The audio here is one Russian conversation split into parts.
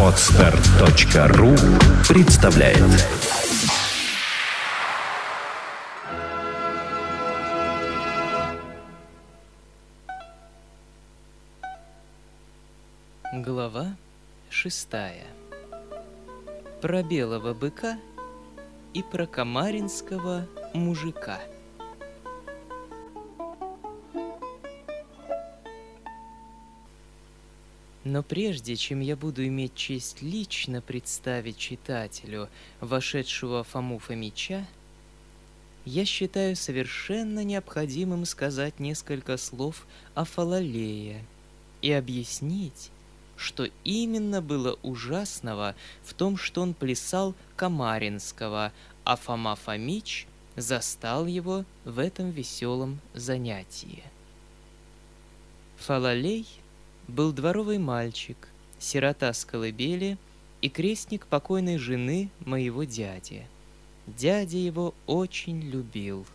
Отстар.ру представляет. Глава шестая. Про белого быка и про комаринского мужика – Но прежде чем я буду иметь честь лично представить читателю вошедшего Фому Фомича, я считаю совершенно необходимым сказать несколько слов о Фалалее и объяснить, что именно было ужасного в том, что он плясал Камаринского, а Фома Фомич застал его в этом веселом занятии. Фалалей — был дворовый мальчик, сирота с колыбели и крестник покойной жены моего дяди. Дядя его очень любил.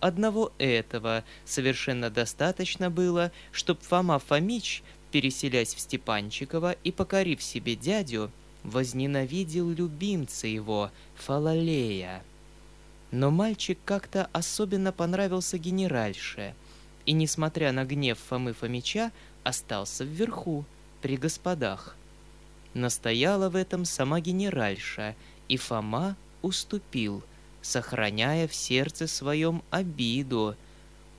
Одного этого совершенно достаточно было, чтоб Фома Фомич, переселясь в Степанчиково и покорив себе дядю, возненавидел любимца его, Фалалея. Но мальчик как-то особенно понравился генеральше, и, несмотря на гнев Фомы Фомича, остался вверху, при господах. Настояла в этом сама генеральша, и Фома уступил, сохраняя в сердце своем обиду.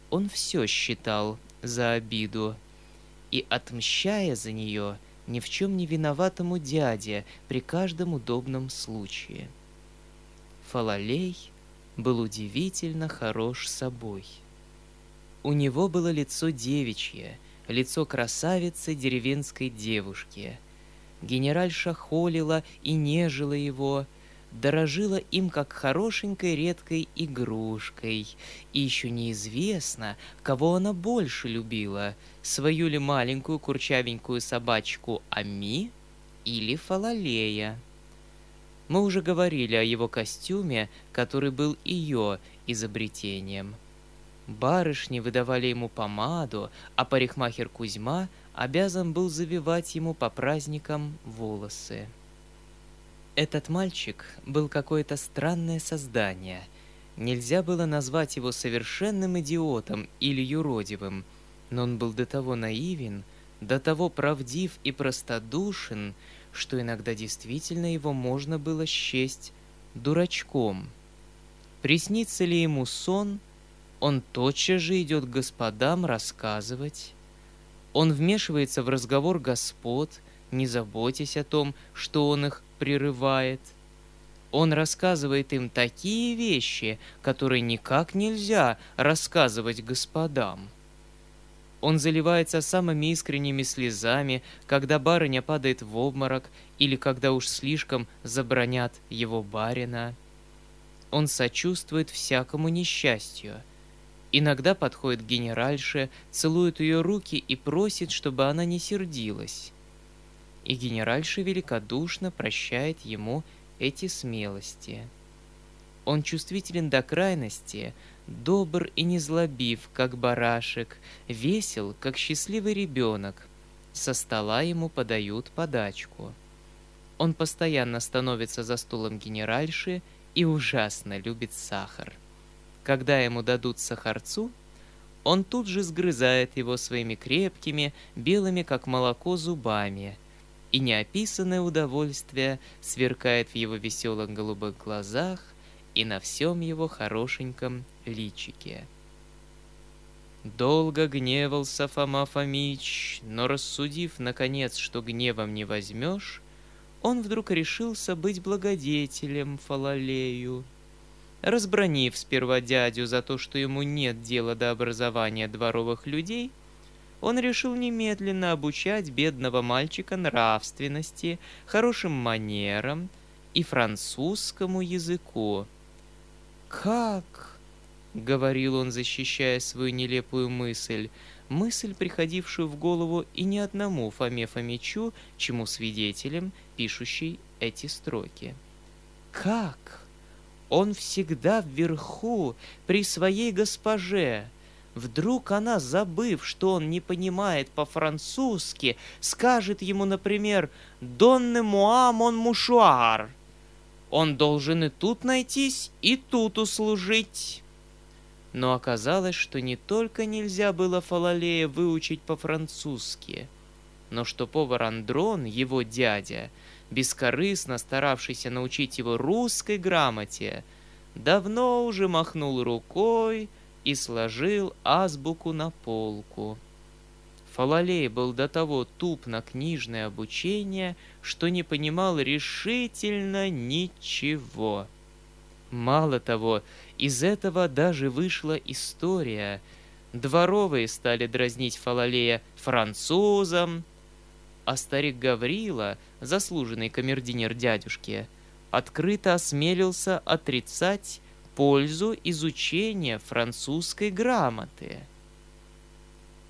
Он все считал за обиду. И, отмщая за нее, ни в чем не виноватому дяде при каждом удобном случае. Фалалей был удивительно хорош собой. У него было лицо девичье, лицо красавицы деревенской девушки. Генеральша холила и нежила его, дорожила им как хорошенькой редкой игрушкой. И еще неизвестно, кого она больше любила, свою ли маленькую курчавенькую собачку Ами или Фалалея. Мы уже говорили о его костюме, который был ее изобретением – Барышни выдавали ему помаду, а парикмахер Кузьма обязан был завивать ему по праздникам волосы. Этот мальчик был какое-то странное создание. Нельзя было назвать его совершенным идиотом или юродивым, но он был до того наивен, до того правдив и простодушен, что иногда действительно его можно было счесть дурачком. Приснится ли ему сон — он тотчас же идет к господам рассказывать. Он вмешивается в разговор господ, не заботясь о том, что он их прерывает. Он рассказывает им такие вещи, которые никак нельзя рассказывать господам. Он заливается самыми искренними слезами, когда барыня падает в обморок или когда уж слишком забронят его барина. Он сочувствует всякому несчастью – Иногда подходит к генеральше, целует ее руки и просит, чтобы она не сердилась. И генеральша великодушно прощает ему эти смелости. Он чувствителен до крайности, добр и незлобив, как барашек, весел, как счастливый ребенок. Со стола ему подают подачку. Он постоянно становится за стулом генеральши и ужасно любит сахар. Когда ему дадут сахарцу, он тут же сгрызает его своими крепкими, белыми как молоко зубами, и неописанное удовольствие сверкает в его веселых голубых глазах и на всем его хорошеньком личике. Долго гневался Фома Фомич, но рассудив, наконец, что гневом не возьмешь, он вдруг решился быть благодетелем Фалалею — Разбронив сперва дядю за то, что ему нет дела до образования дворовых людей, он решил немедленно обучать бедного мальчика нравственности, хорошим манерам и французскому языку. «Как?» — говорил он, защищая свою нелепую мысль, мысль, приходившую в голову и не одному Фоме Фомичу, чему свидетелем, пишущий эти строки. «Как?» Он всегда вверху, при своей госпоже. Вдруг она, забыв, что он не понимает по-французски, скажет ему, например, «Донне муа мон мушуар». Он должен и тут найтись, и тут услужить. Но оказалось, что не только нельзя было Фалалея выучить по-французски, но что повар Андрон, его дядя, бескорыстно старавшийся научить его русской грамоте, давно уже махнул рукой и сложил азбуку на полку. Фалалей был до того туп на книжное обучение, что не понимал решительно ничего. Мало того, из этого даже вышла история. Дворовые стали дразнить Фалалея французом, а старик Гаврила, заслуженный камердинер дядюшки, открыто осмелился отрицать пользу изучения французской грамоты.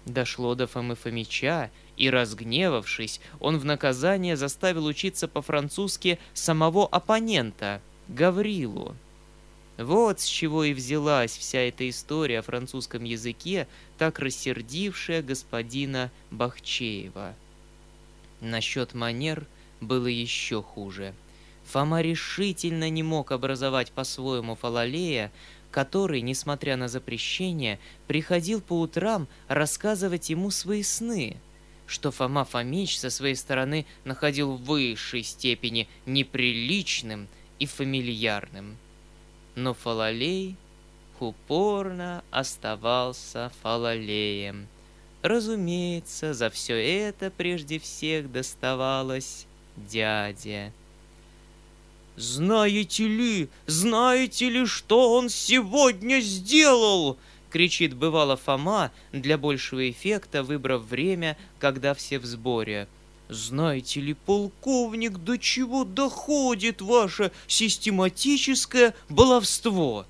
Дошло до Фомы Фомича, и, разгневавшись, он в наказание заставил учиться по-французски самого оппонента, Гаврилу. Вот с чего и взялась вся эта история о французском языке, так рассердившая господина Бахчеева. Насчет манер было еще хуже. Фома решительно не мог образовать по-своему Фалалея, который, несмотря на запрещение, приходил по утрам рассказывать ему свои сны, что Фома Фомич со своей стороны находил в высшей степени неприличным и фамильярным – но Фалалей упорно оставался Фалалеем. Разумеется, за все это прежде всех доставалось дяде. «Знаете ли, знаете ли, что он сегодня сделал?» кричит бывало Фома, для большего эффекта выбрав время, когда все в сборе – знаете ли, полковник, до чего доходит ваше систематическое баловство?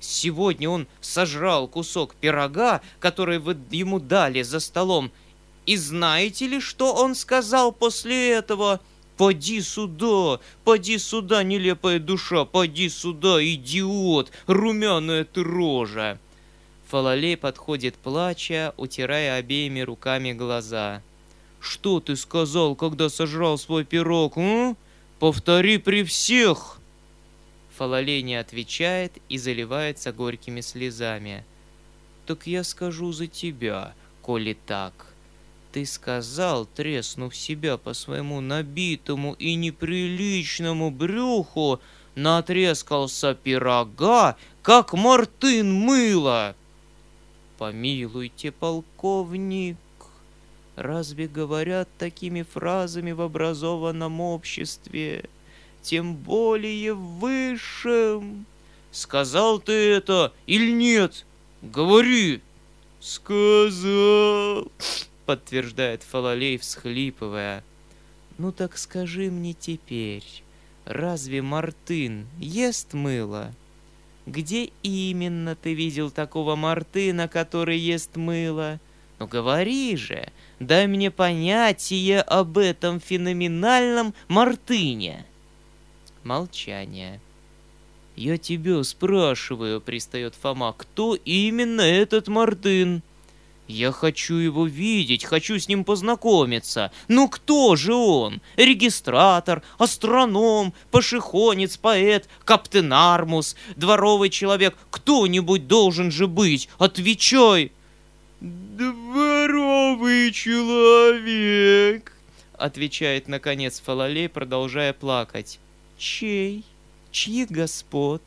Сегодня он сожрал кусок пирога, который вы ему дали за столом. И знаете ли, что он сказал после этого? «Поди сюда, поди сюда, нелепая душа, поди сюда, идиот, румяная ты рожа!» Фалалей подходит, плача, утирая обеими руками глаза. Что ты сказал, когда сожрал свой пирог, м? Повтори при всех!» Фалалей не отвечает и заливается горькими слезами. «Так я скажу за тебя, коли так. Ты сказал, треснув себя по своему набитому и неприличному брюху, натрескался пирога, как мартын мыло!» «Помилуйте, полковник!» Разве говорят такими фразами в образованном обществе? Тем более в высшем. Сказал ты это или нет? Говори. Сказал, подтверждает Фалалей, всхлипывая. Ну так скажи мне теперь, разве Мартын ест мыло? Где именно ты видел такого Мартына, который ест мыло? Ну говори же, дай мне понятие об этом феноменальном Мартыне. Молчание. «Я тебя спрашиваю», — пристает Фома, — «кто именно этот Мартын?» «Я хочу его видеть, хочу с ним познакомиться. Ну кто же он? Регистратор, астроном, пошехонец, поэт, каптен Армус, дворовый человек. Кто-нибудь должен же быть. Отвечай!» «Дворовый человек!» Отвечает, наконец, Фалалей, продолжая плакать. «Чей? Чьих господ?»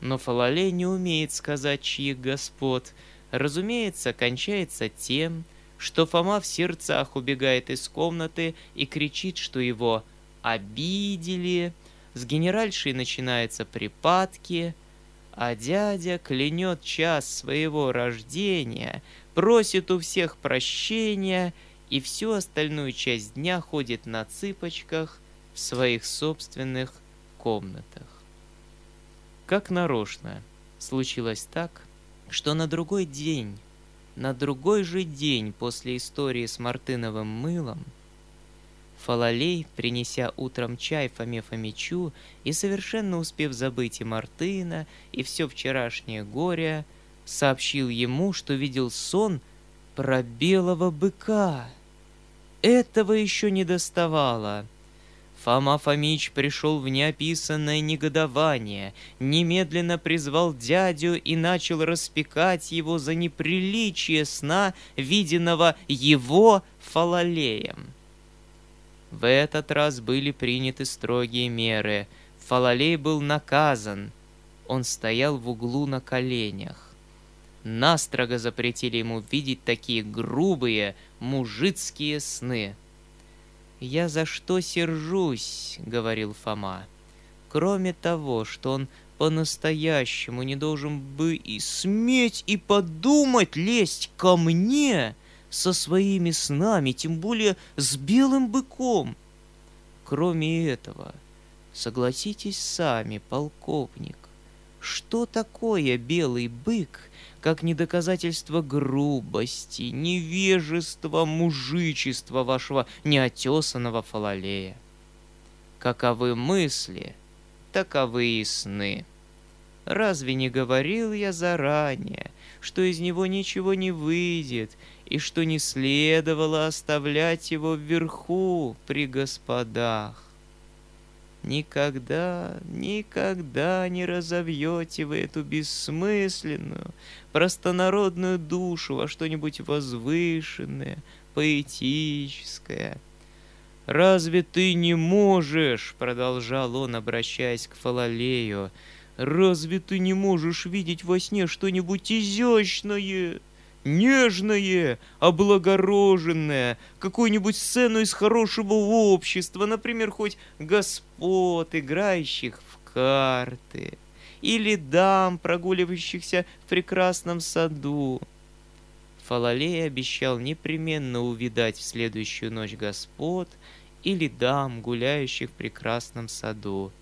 Но Фалалей не умеет сказать, чьих господ. Разумеется, кончается тем, что Фома в сердцах убегает из комнаты и кричит, что его обидели. С генеральшей начинаются припадки — а дядя клянет час своего рождения, просит у всех прощения и всю остальную часть дня ходит на цыпочках в своих собственных комнатах. Как нарочно случилось так, что на другой день, на другой же день после истории с Мартыновым мылом – Фалалей, принеся утром чай Фоме Фомичу и совершенно успев забыть и Мартына, и все вчерашнее горе, сообщил ему, что видел сон про белого быка. Этого еще не доставало. Фома Фомич пришел в неописанное негодование, немедленно призвал дядю и начал распекать его за неприличие сна, виденного его фалалеем. В этот раз были приняты строгие меры. Фалалей был наказан. Он стоял в углу на коленях. Настрого запретили ему видеть такие грубые мужицкие сны. «Я за что сержусь?» — говорил Фома. «Кроме того, что он по-настоящему не должен бы и сметь и подумать лезть ко мне со своими снами, тем более с белым быком. Кроме этого, согласитесь сами, полковник, что такое белый бык как не доказательство грубости, невежества, мужичества вашего неотесанного фалалея. Каковы мысли, таковы и сны. Разве не говорил я заранее, что из него ничего не выйдет, и что не следовало оставлять его вверху при господах? Никогда, никогда не разовьете вы эту бессмысленную, простонародную душу во что-нибудь возвышенное, поэтическое. «Разве ты не можешь?» — продолжал он, обращаясь к Фалалею. «Разве ты не можешь видеть во сне что-нибудь изящное?» Нежное, облагороженное, какую-нибудь сцену из хорошего общества, например, хоть господ, играющих в карты, или дам, прогуливающихся в прекрасном саду. Фалалей обещал непременно увидать в следующую ночь господ или дам, гуляющих в прекрасном саду.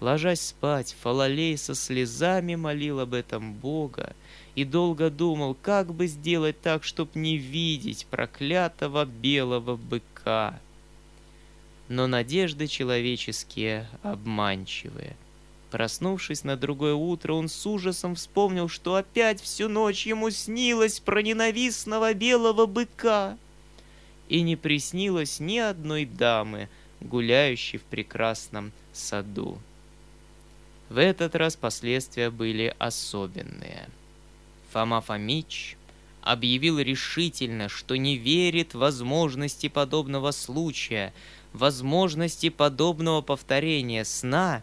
Ложась спать, Фалалей со слезами молил об этом Бога, и долго думал, как бы сделать так, чтоб не видеть проклятого белого быка. Но надежды человеческие обманчивые. Проснувшись на другое утро, он с ужасом вспомнил, что опять всю ночь ему снилось про ненавистного белого быка. И не приснилось ни одной дамы, гуляющей в прекрасном саду. В этот раз последствия были особенные — Фома Фомич объявил решительно, что не верит возможности подобного случая, возможности подобного повторения сна,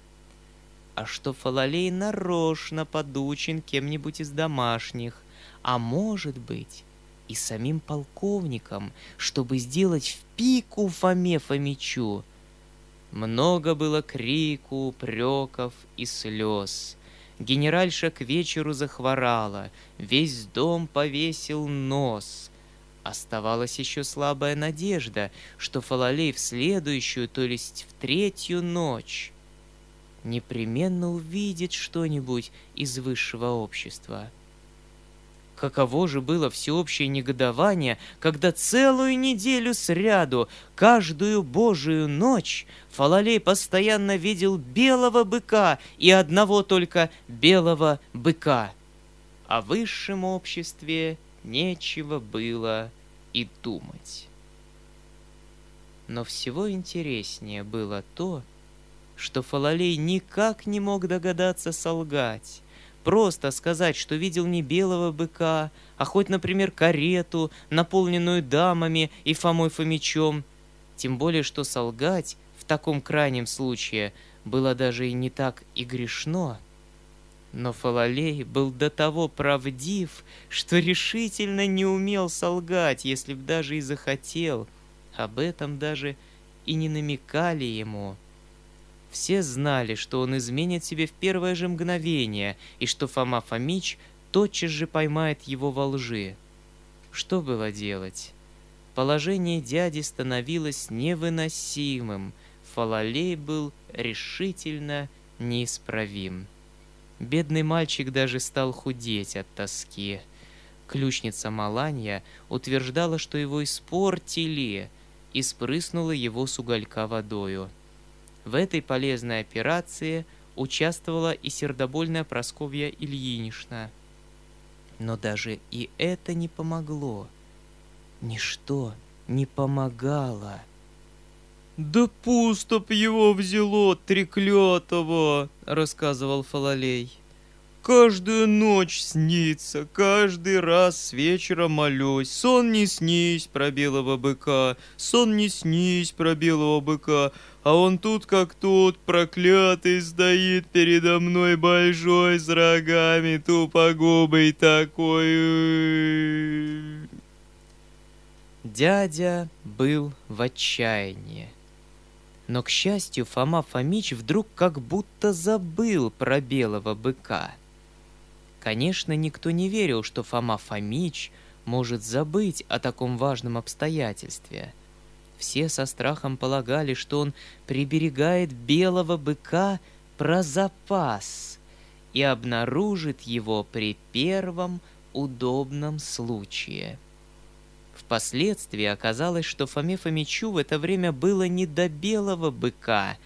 а что Фалалей нарочно подучен кем-нибудь из домашних, а может быть и самим полковником, чтобы сделать в пику Фоме Фомичу. Много было крику, упреков и слез — Генеральша к вечеру захворала, весь дом повесил нос. Оставалась еще слабая надежда, что Фалалей в следующую, то есть в третью ночь, непременно увидит что-нибудь из высшего общества. Каково же было всеобщее негодование, когда целую неделю сряду, каждую божию ночь, Фалалей постоянно видел белого быка и одного только белого быка. О высшем обществе нечего было и думать. Но всего интереснее было то, что Фалалей никак не мог догадаться солгать, Просто сказать, что видел не белого быка, а хоть, например, карету, наполненную дамами и Фомой Фомичом. Тем более, что солгать в таком крайнем случае было даже и не так и грешно. Но Фалалей был до того правдив, что решительно не умел солгать, если б даже и захотел. Об этом даже и не намекали ему. Все знали, что он изменит себе в первое же мгновение, и что Фома Фомич тотчас же поймает его во лжи. Что было делать? Положение дяди становилось невыносимым. Фалалей был решительно неисправим. Бедный мальчик даже стал худеть от тоски. Ключница Маланья утверждала, что его испортили, и спрыснула его с уголька водою. В этой полезной операции участвовала и сердобольная Просковья Ильинична. Но даже и это не помогло. Ничто не помогало. «Да пусто б его взяло, треклятого!» — рассказывал Фалалей. «Каждую ночь снится, каждый раз с вечера молюсь. Сон не снись про белого быка, сон не снись про белого быка, а он тут как тут, проклятый, стоит передо мной большой, с рогами, тупогубый такой. Дядя был в отчаянии. Но, к счастью, Фома Фомич вдруг как будто забыл про белого быка. Конечно, никто не верил, что Фома Фомич может забыть о таком важном обстоятельстве. Все со страхом полагали, что он приберегает белого быка про запас и обнаружит его при первом удобном случае – Впоследствии оказалось, что Фоме Фомичу в это время было не до белого быка.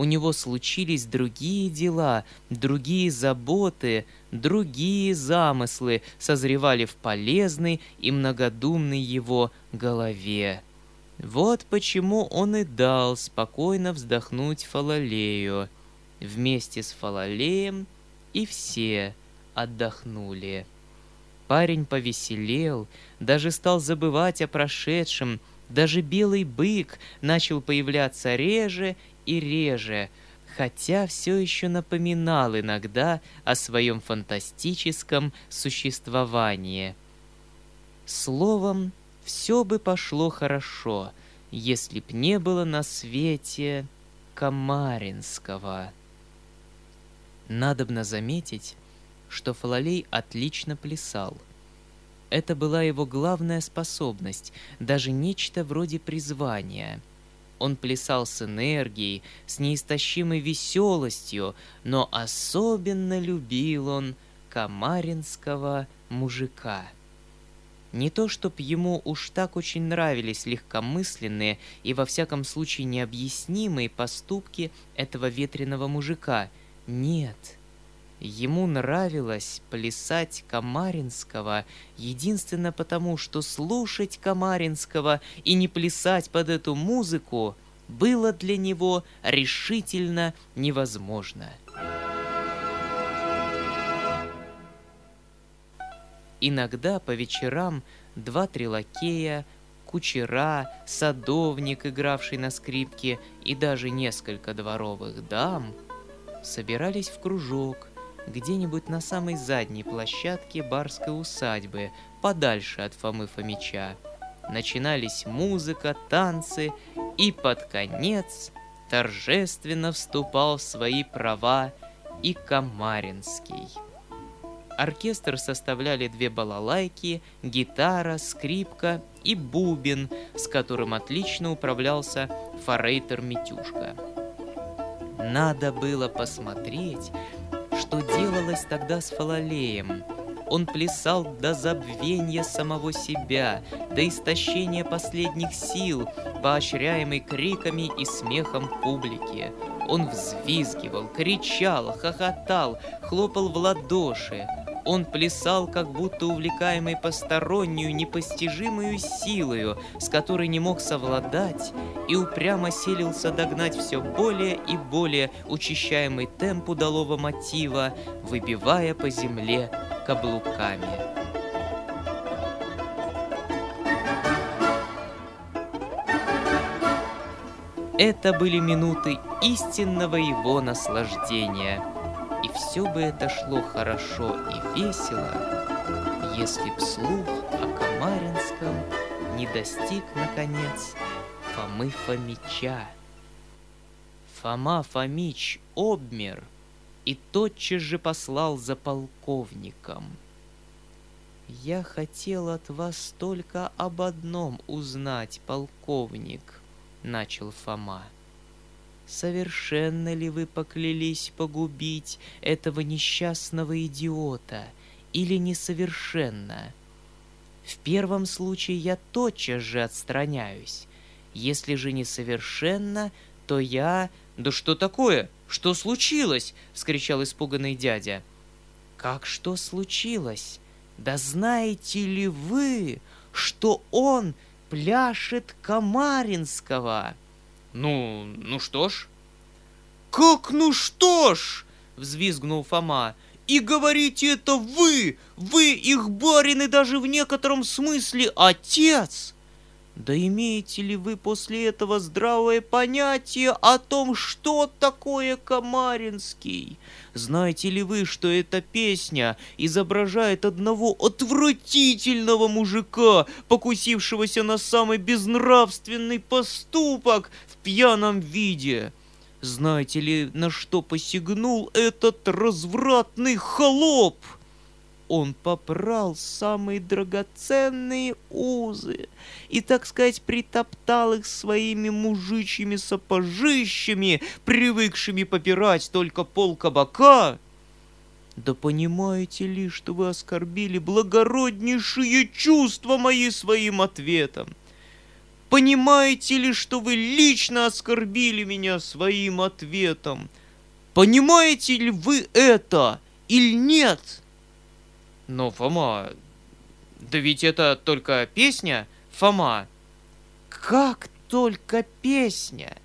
У него случились другие дела, другие заботы, другие замыслы созревали в полезной и многодумной его голове. Вот почему он и дал спокойно вздохнуть Фалалею. Вместе с Фалалеем и все отдохнули. Парень повеселел, даже стал забывать о прошедшем, даже белый бык начал появляться реже и реже, хотя все еще напоминал иногда о своем фантастическом существовании. Словом, все бы пошло хорошо, если б не было на свете Камаринского. Надобно заметить, что Фалалей отлично плясал. Это была его главная способность, даже нечто вроде призвания. Он плясал с энергией, с неистощимой веселостью, но особенно любил он камаринского мужика. Не то, чтоб ему уж так очень нравились легкомысленные и во всяком случае необъяснимые поступки этого ветреного мужика. Нет — Ему нравилось плясать Камаринского единственно потому, что слушать Камаринского и не плясать под эту музыку было для него решительно невозможно. Иногда по вечерам два-три лакея, кучера, садовник, игравший на скрипке, и даже несколько дворовых дам собирались в кружок где-нибудь на самой задней площадке барской усадьбы, подальше от Фомы Фомича. Начинались музыка, танцы, и под конец торжественно вступал в свои права и Камаринский. Оркестр составляли две балалайки, гитара, скрипка и бубен, с которым отлично управлялся форейтер Митюшка. Надо было посмотреть, что делалось тогда с Фалалеем. Он плясал до забвения самого себя, до истощения последних сил, поощряемый криками и смехом публики. Он взвизгивал, кричал, хохотал, хлопал в ладоши. Он плясал, как будто увлекаемый постороннюю, непостижимую силою, с которой не мог совладать, и упрямо селился догнать все более и более учащаемый темп удалого мотива, выбивая по земле каблуками. Это были минуты истинного его наслаждения — и все бы это шло хорошо и весело, если б слух о Камаринском не достиг, наконец, Фомы Фомича. Фома Фомич обмер и тотчас же послал за полковником. «Я хотел от вас только об одном узнать, полковник», — начал Фома совершенно ли вы поклялись погубить этого несчастного идиота или несовершенно? В первом случае я тотчас же отстраняюсь. Если же несовершенно, то я... «Да что такое? Что случилось?» — вскричал испуганный дядя. «Как что случилось?» Да знаете ли вы, что он пляшет Камаринского? Ну, ну что ж. Как ну что ж? Взвизгнул Фома. И говорите это вы! Вы их барин и даже в некотором смысле отец! Да имеете ли вы после этого здравое понятие о том, что такое Камаринский? Знаете ли вы, что эта песня изображает одного отвратительного мужика, покусившегося на самый безнравственный поступок пьяном виде? Знаете ли, на что посягнул этот развратный холоп? Он попрал самые драгоценные узы и, так сказать, притоптал их своими мужичьими сапожищами, привыкшими попирать только пол кабака. Да понимаете ли, что вы оскорбили благороднейшие чувства мои своим ответом? Понимаете ли, что вы лично оскорбили меня своим ответом? Понимаете ли вы это или нет? Но, Фома, да ведь это только песня, Фома. Как только песня?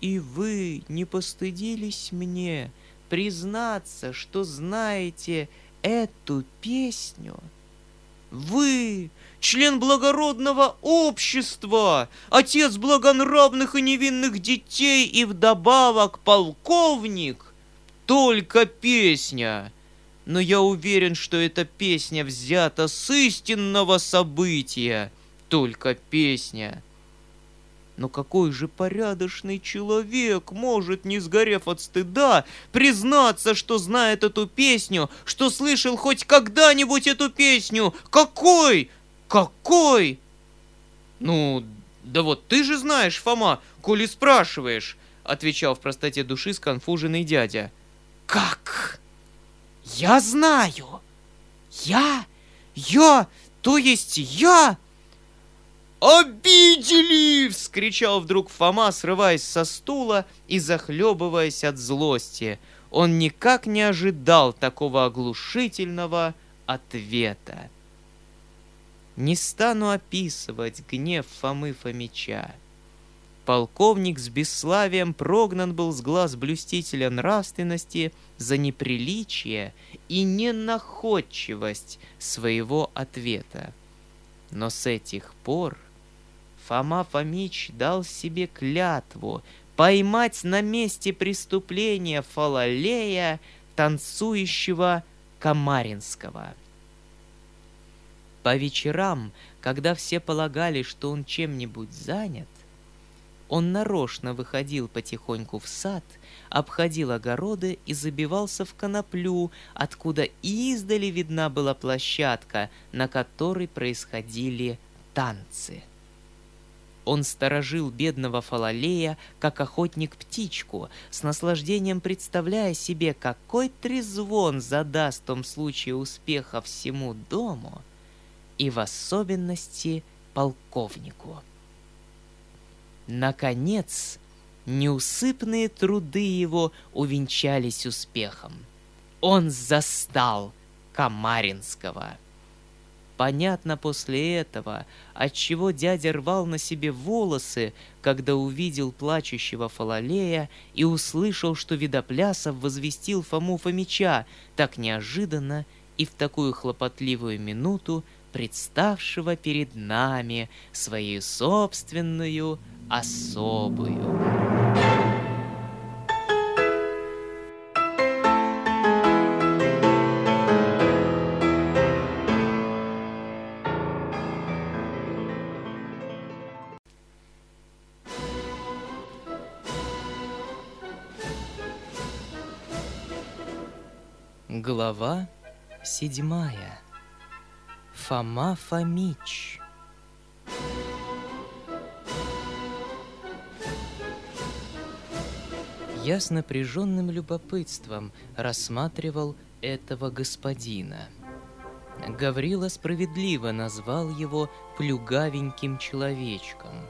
И вы не постыдились мне признаться, что знаете эту песню? Вы, член благородного общества, отец благонравных и невинных детей и вдобавок полковник. Только песня. Но я уверен, что эта песня взята с истинного события. Только песня. Но какой же порядочный человек может, не сгорев от стыда, признаться, что знает эту песню, что слышал хоть когда-нибудь эту песню? Какой? Какой? Ну, да вот ты же знаешь, Фома, коли спрашиваешь, отвечал в простоте души сконфуженный дядя. Как? Я знаю. Я? Я? То есть я? «Обидели!» — вскричал вдруг Фома, срываясь со стула и захлебываясь от злости. Он никак не ожидал такого оглушительного ответа. Не стану описывать гнев Фомы Фомича. Полковник с бесславием прогнан был с глаз блюстителя нравственности за неприличие и ненаходчивость своего ответа. Но с этих пор Фома Фомич дал себе клятву поймать на месте преступления Фалалея, танцующего Камаринского. По вечерам, когда все полагали, что он чем-нибудь занят, он нарочно выходил потихоньку в сад, обходил огороды и забивался в коноплю, откуда издали видна была площадка, на которой происходили танцы. Он сторожил бедного Фалалея, как охотник птичку, с наслаждением представляя себе, какой трезвон задаст в том случае успеха всему дому — и в особенности полковнику. Наконец, неусыпные труды его увенчались успехом. Он застал Камаринского. Понятно после этого, отчего дядя рвал на себе волосы, когда увидел плачущего Фалалея и услышал, что Видоплясов возвестил Фому Фомича так неожиданно и в такую хлопотливую минуту, представшего перед нами свою собственную особую. Глава седьмая. Фома Фомич. Я с напряженным любопытством рассматривал этого господина. Гаврила справедливо назвал его плюгавеньким человечком.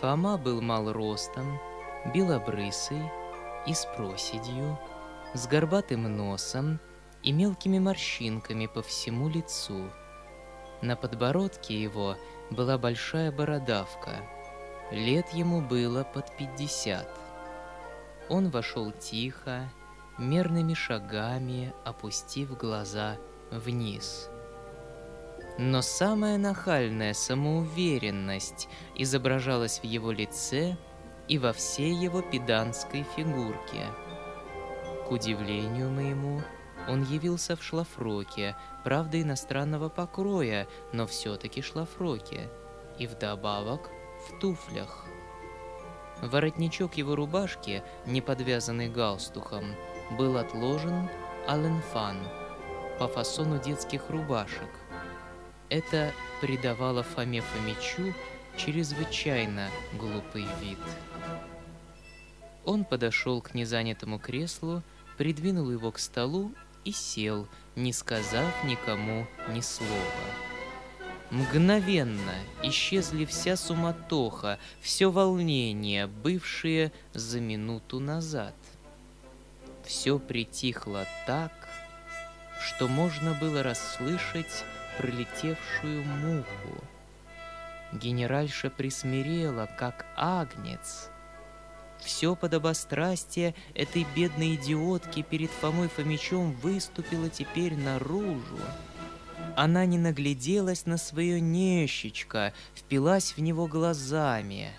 Фома был мал ростом, белобрысый и с проседью, с горбатым носом и мелкими морщинками по всему лицу. На подбородке его была большая бородавка. Лет ему было под пятьдесят. Он вошел тихо, мерными шагами, опустив глаза вниз. Но самая нахальная самоуверенность изображалась в его лице и во всей его педанской фигурке. К удивлению моему, он явился в шлафроке, правда иностранного покроя, но все-таки шлафроке, и вдобавок в туфлях. Воротничок его рубашки, не подвязанный галстухом, был отложен аленфан по фасону детских рубашек. Это придавало Фоме Фомичу чрезвычайно глупый вид. Он подошел к незанятому креслу, придвинул его к столу и сел, не сказав никому ни слова. Мгновенно исчезли вся суматоха, все волнение, бывшее за минуту назад. Все притихло так, что можно было расслышать пролетевшую муху. Генеральша присмирела, как агнец — все подобострастие этой бедной идиотки перед Фомой Фомичом выступило теперь наружу. Она не нагляделась на свое нещечко, впилась в него глазами.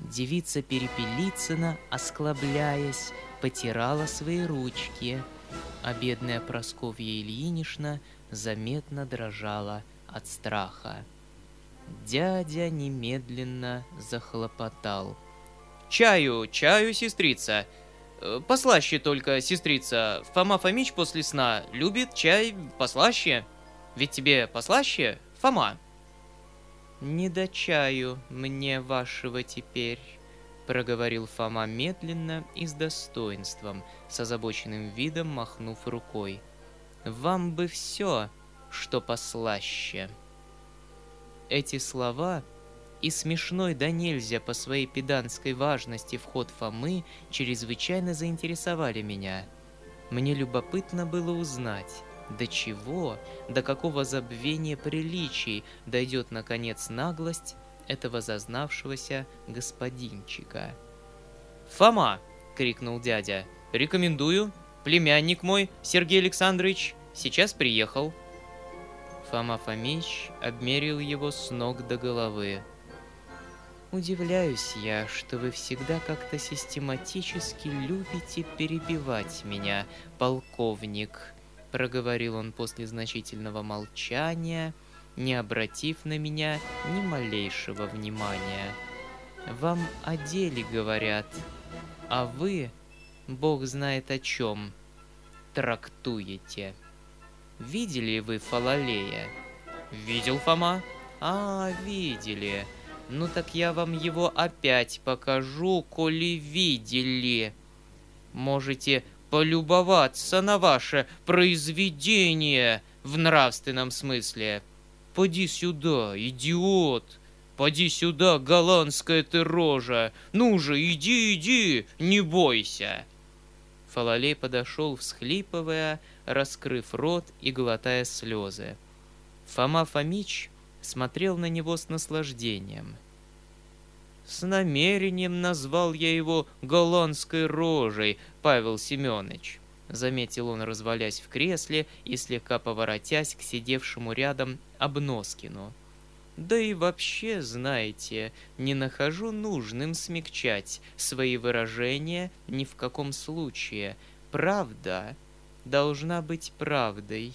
Девица Перепелицына, осклабляясь, потирала свои ручки, а бедная Просковья Ильинична заметно дрожала от страха. Дядя немедленно захлопотал — Чаю, чаю, сестрица. Э, послаще только, сестрица. Фома Фомич после сна любит чай послаще. Ведь тебе послаще, Фома? Не до чаю мне вашего теперь, проговорил Фома медленно и с достоинством, с озабоченным видом махнув рукой. Вам бы все, что послаще. Эти слова и смешной да нельзя по своей педанской важности вход Фомы чрезвычайно заинтересовали меня. Мне любопытно было узнать, до чего, до какого забвения приличий дойдет наконец наглость этого зазнавшегося господинчика. «Фома!» — крикнул дядя. «Рекомендую. Племянник мой, Сергей Александрович, сейчас приехал». Фома Фомич обмерил его с ног до головы. Удивляюсь я, что вы всегда как-то систематически любите перебивать меня, полковник, проговорил он после значительного молчания, не обратив на меня ни малейшего внимания. Вам о деле говорят, а вы, бог знает о чем, трактуете. Видели вы Фалалея? Видел Фома. А, видели. Ну так я вам его опять покажу, коли видели. Можете полюбоваться на ваше произведение в нравственном смысле. Поди сюда, идиот! Поди сюда, голландская ты рожа! Ну же, иди, иди, не бойся!» Фалалей подошел, всхлипывая, раскрыв рот и глотая слезы. Фома Фомич смотрел на него с наслаждением. С намерением назвал я его голландской рожей, Павел Семенович. Заметил он, развалясь в кресле и слегка поворотясь к сидевшему рядом Обноскину. Да и вообще, знаете, не нахожу нужным смягчать свои выражения ни в каком случае. Правда должна быть правдой.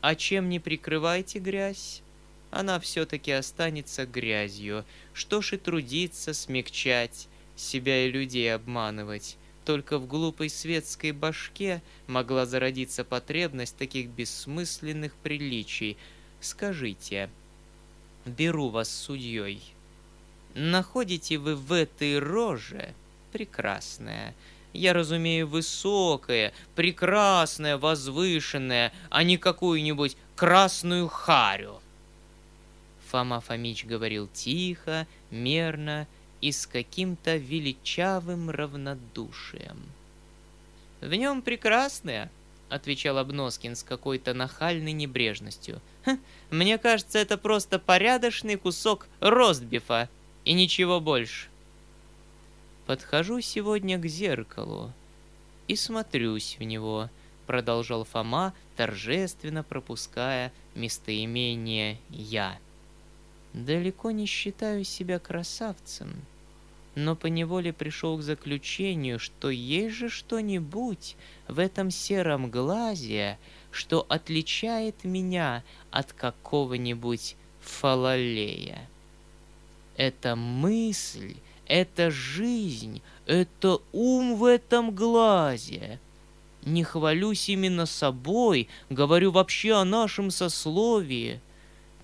А чем не прикрывайте грязь, она все-таки останется грязью. Что ж и трудиться, смягчать, себя и людей обманывать. Только в глупой светской башке могла зародиться потребность таких бессмысленных приличий. Скажите, беру вас судьей. Находите вы в этой роже прекрасное, я разумею, высокое, прекрасное, возвышенное, а не какую-нибудь красную харю. Фома Фомич говорил тихо, мерно и с каким-то величавым равнодушием. В нем прекрасное, — отвечал Обноскин с какой-то нахальной небрежностью. «Мне кажется, это просто порядочный кусок ростбифа и ничего больше». Подхожу сегодня к зеркалу и смотрюсь в него, продолжал Фома, торжественно пропуская местоимение «я». Далеко не считаю себя красавцем, но поневоле пришел к заключению, что есть же что-нибудь в этом сером глазе, что отличает меня от какого-нибудь фалалея. Это мысль, это жизнь, это ум в этом глазе. Не хвалюсь именно собой, говорю вообще о нашем сословии.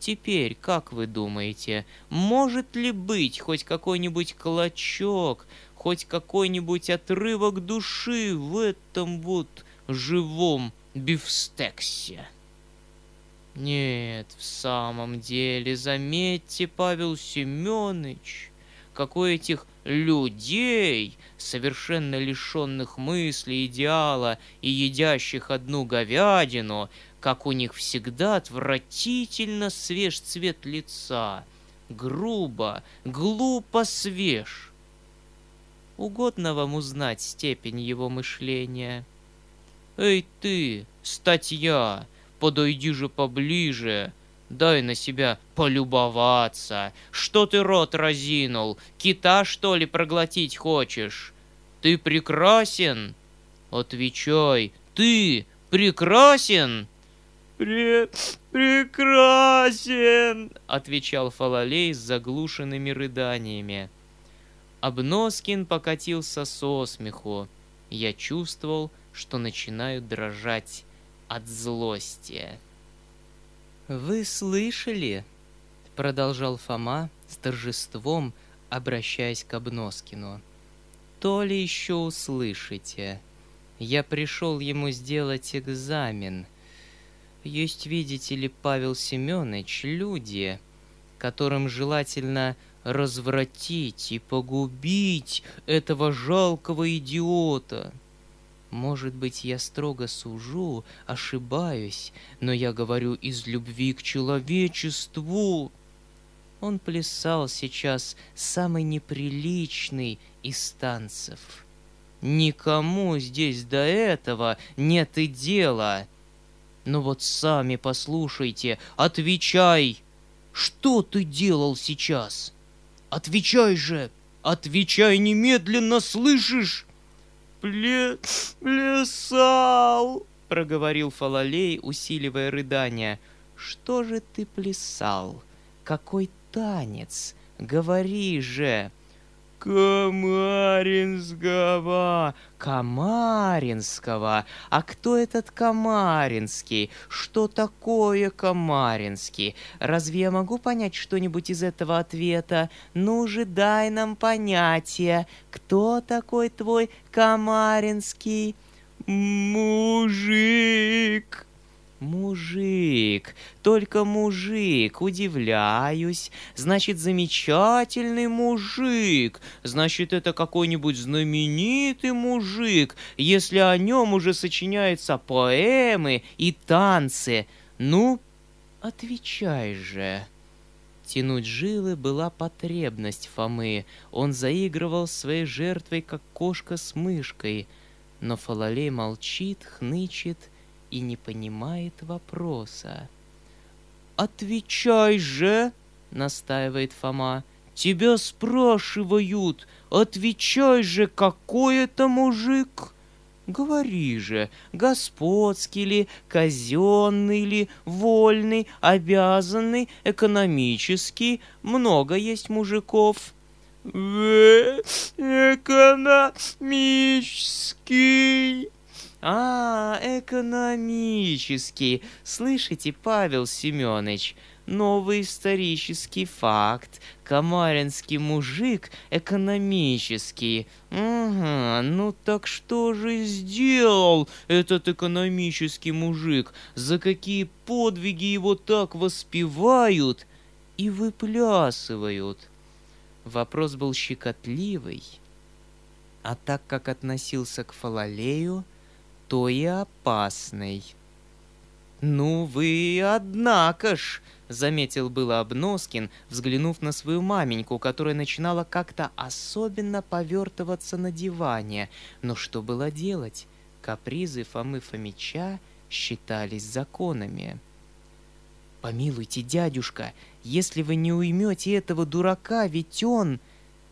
Теперь, как вы думаете, может ли быть хоть какой-нибудь клочок, хоть какой-нибудь отрывок души в этом вот живом бифстексе? Нет, в самом деле, заметьте, Павел Семенович, какой этих людей, совершенно лишенных мысли, идеала и едящих одну говядину, как у них всегда отвратительно свеж цвет лица, грубо, глупо свеж. Угодно вам узнать степень его мышления? Эй ты, статья, подойди же поближе, Дай на себя полюбоваться. Что ты рот разинул? Кита, что ли, проглотить хочешь? Ты прекрасен? Отвечай, ты прекрасен? Пре прекрасен, отвечал Фалалей с заглушенными рыданиями. Обноскин покатился со смеху. Я чувствовал, что начинаю дрожать от злости. «Вы слышали?» — продолжал Фома с торжеством, обращаясь к Обноскину. «То ли еще услышите. Я пришел ему сделать экзамен. Есть, видите ли, Павел Семенович, люди, которым желательно развратить и погубить этого жалкого идиота. Может быть, я строго сужу, ошибаюсь, но я говорю из любви к человечеству. Он плясал сейчас самый неприличный из танцев. Никому здесь до этого нет и дела. Но вот сами послушайте, отвечай. Что ты делал сейчас? Отвечай же! Отвечай немедленно, слышишь? Пле... плясал!» — проговорил Фалалей, усиливая рыдание. «Что же ты плясал? Какой танец? Говори же!» Камаринского. Камаринского. А кто этот Камаринский? Что такое Камаринский? Разве я могу понять что-нибудь из этого ответа? Ну же, дай нам понятие. Кто такой твой Камаринский? Мужик. Мужик, только мужик, удивляюсь. Значит, замечательный мужик. Значит, это какой-нибудь знаменитый мужик, если о нем уже сочиняются поэмы и танцы. Ну, отвечай же. Тянуть жилы была потребность Фомы. Он заигрывал своей жертвой, как кошка с мышкой. Но Фалалей молчит, хнычет — и не понимает вопроса. «Отвечай же!» — настаивает Фома. «Тебя спрашивают! Отвечай же, какой это мужик!» Говори же, господский ли, казенный ли, вольный, обязанный, экономический, много есть мужиков. Экономический, а, экономический. Слышите, Павел Семенович, новый исторический факт. Камаринский мужик экономический. Угу, ну так что же сделал этот экономический мужик? За какие подвиги его так воспевают и выплясывают? Вопрос был щекотливый, а так как относился к Фалалею, то и опасной. «Ну вы, однако ж!» — заметил было Обноскин, взглянув на свою маменьку, которая начинала как-то особенно повертываться на диване. Но что было делать? Капризы Фомы Фомича считались законами. «Помилуйте, дядюшка, если вы не уймете этого дурака, ведь он...»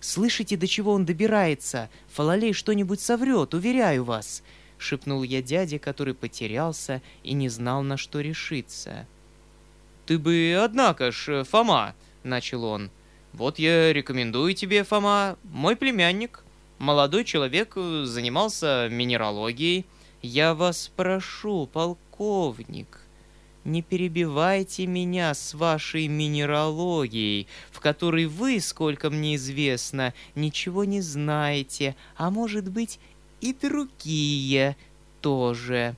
Слышите, до чего он добирается? Фалалей что-нибудь соврет, уверяю вас!» — шепнул я дяде, который потерялся и не знал, на что решиться. «Ты бы, однако ж, Фома!» — начал он. «Вот я рекомендую тебе, Фома, мой племянник. Молодой человек занимался минералогией. Я вас прошу, полковник, не перебивайте меня с вашей минералогией, в которой вы, сколько мне известно, ничего не знаете, а может быть и другие тоже.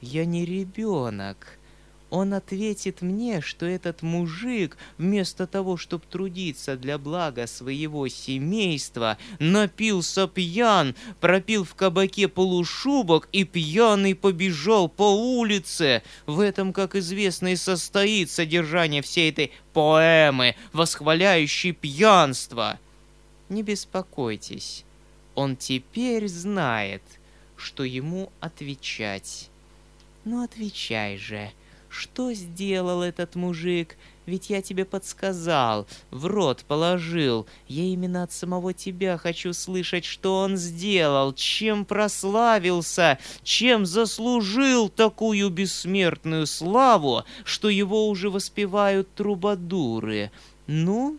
Я не ребенок, он ответит мне, что этот мужик, вместо того, чтобы трудиться для блага своего семейства, напился пьян, пропил в кабаке полушубок и пьяный побежал по улице. В этом, как известно, и состоит содержание всей этой поэмы, восхваляющей пьянство. Не беспокойтесь, он теперь знает, что ему отвечать. Ну, отвечай же, — что сделал этот мужик? Ведь я тебе подсказал, в рот положил. Я именно от самого тебя хочу слышать, что он сделал, чем прославился, чем заслужил такую бессмертную славу, что его уже воспевают трубадуры. Ну?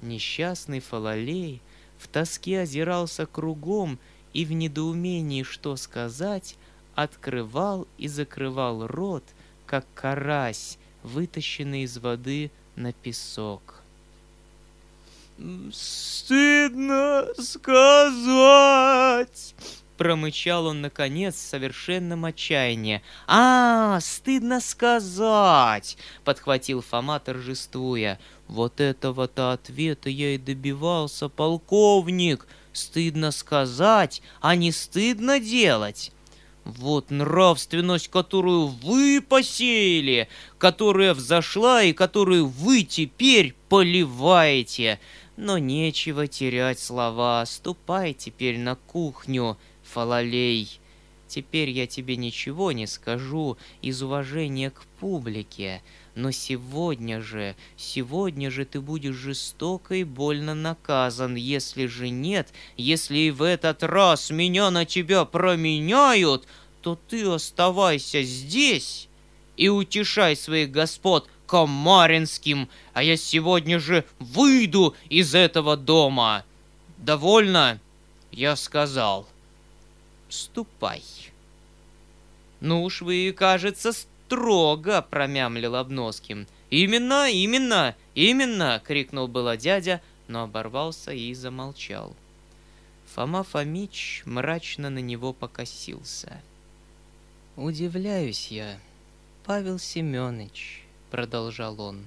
Несчастный Фалалей в тоске озирался кругом и в недоумении, что сказать, открывал и закрывал рот, как карась, вытащенный из воды на песок. «Стыдно сказать!» Промычал он, наконец, в совершенном отчаянии. «А, стыдно сказать!» — подхватил Фома, торжествуя. «Вот этого-то ответа я и добивался, полковник! Стыдно сказать, а не стыдно делать!» Вот нравственность, которую вы посеяли, которая взошла и которую вы теперь поливаете. Но нечего терять слова, ступай теперь на кухню, Фалалей. Теперь я тебе ничего не скажу из уважения к публике, но сегодня же, сегодня же ты будешь жестоко и больно наказан. Если же нет, если и в этот раз меня на тебя променяют, то ты оставайся здесь и утешай своих господ Комаринским, а я сегодня же выйду из этого дома. Довольно? Я сказал. Ступай. Ну уж вы, кажется, строго, промямлил Обноским. Именно, именно, именно, крикнул было дядя, но оборвался и замолчал. Фома Фомич мрачно на него покосился. «Удивляюсь я, Павел Семенович», — продолжал он.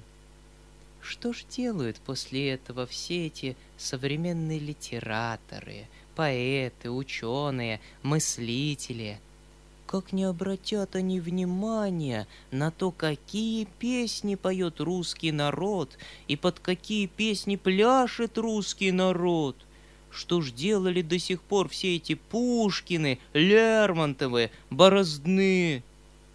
«Что ж делают после этого все эти современные литераторы, поэты, ученые, мыслители?» Как не обратят они внимания на то, какие песни поет русский народ и под какие песни пляшет русский народ. Что ж делали до сих пор все эти Пушкины, Лермонтовы, Борозны?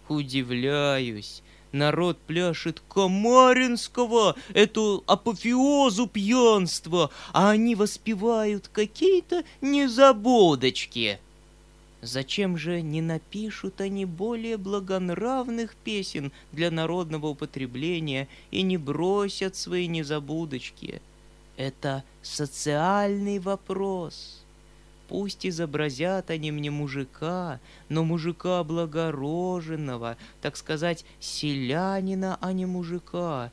Удивляюсь. Народ пляшет Комаринского, эту апофеозу пьянства, а они воспевают какие-то незабудочки. Зачем же не напишут они более благонравных песен для народного употребления и не бросят свои незабудочки? Это социальный вопрос. Пусть изобразят они мне мужика, но мужика благороженного, так сказать, селянина, а не мужика.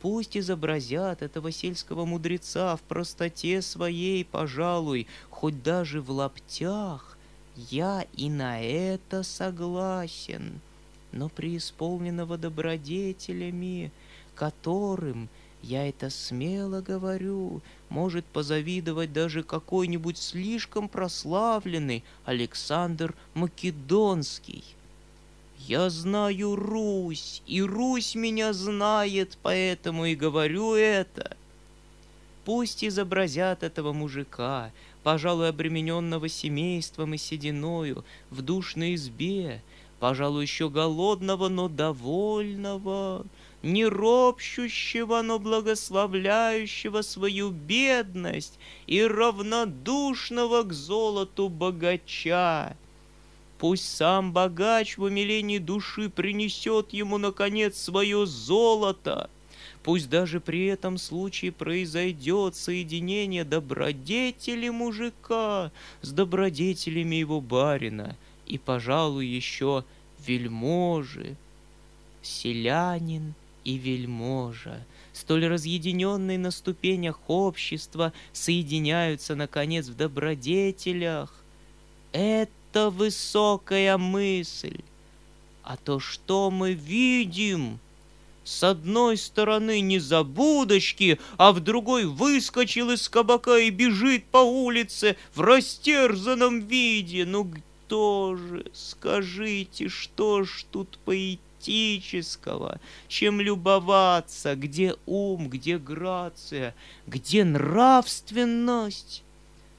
Пусть изобразят этого сельского мудреца в простоте своей, пожалуй, хоть даже в лаптях, я и на это согласен, но преисполненного добродетелями, которым Я это смело говорю, может позавидовать даже какой-нибудь слишком прославленный Александр Македонский. Я знаю Русь, и Русь меня знает, поэтому и говорю это. Пусть изобразят этого мужика, пожалуй, обремененного семейством и сединою, в душной избе, пожалуй, еще голодного, но довольного, не ропщущего, но благословляющего свою бедность и равнодушного к золоту богача. Пусть сам богач в умилении души принесет ему, наконец, свое золото. Пусть даже при этом случае произойдет соединение добродетели мужика с добродетелями его барина и, пожалуй, еще вельможи. Селянин и вельможа, столь разъединенные на ступенях общества, соединяются, наконец, в добродетелях. Это высокая мысль. А то, что мы видим, с одной стороны не за будочки, а в другой выскочил из кабака и бежит по улице в растерзанном виде. Ну кто же, скажите, что ж тут поэтического? чем любоваться, где ум, где грация, где нравственность.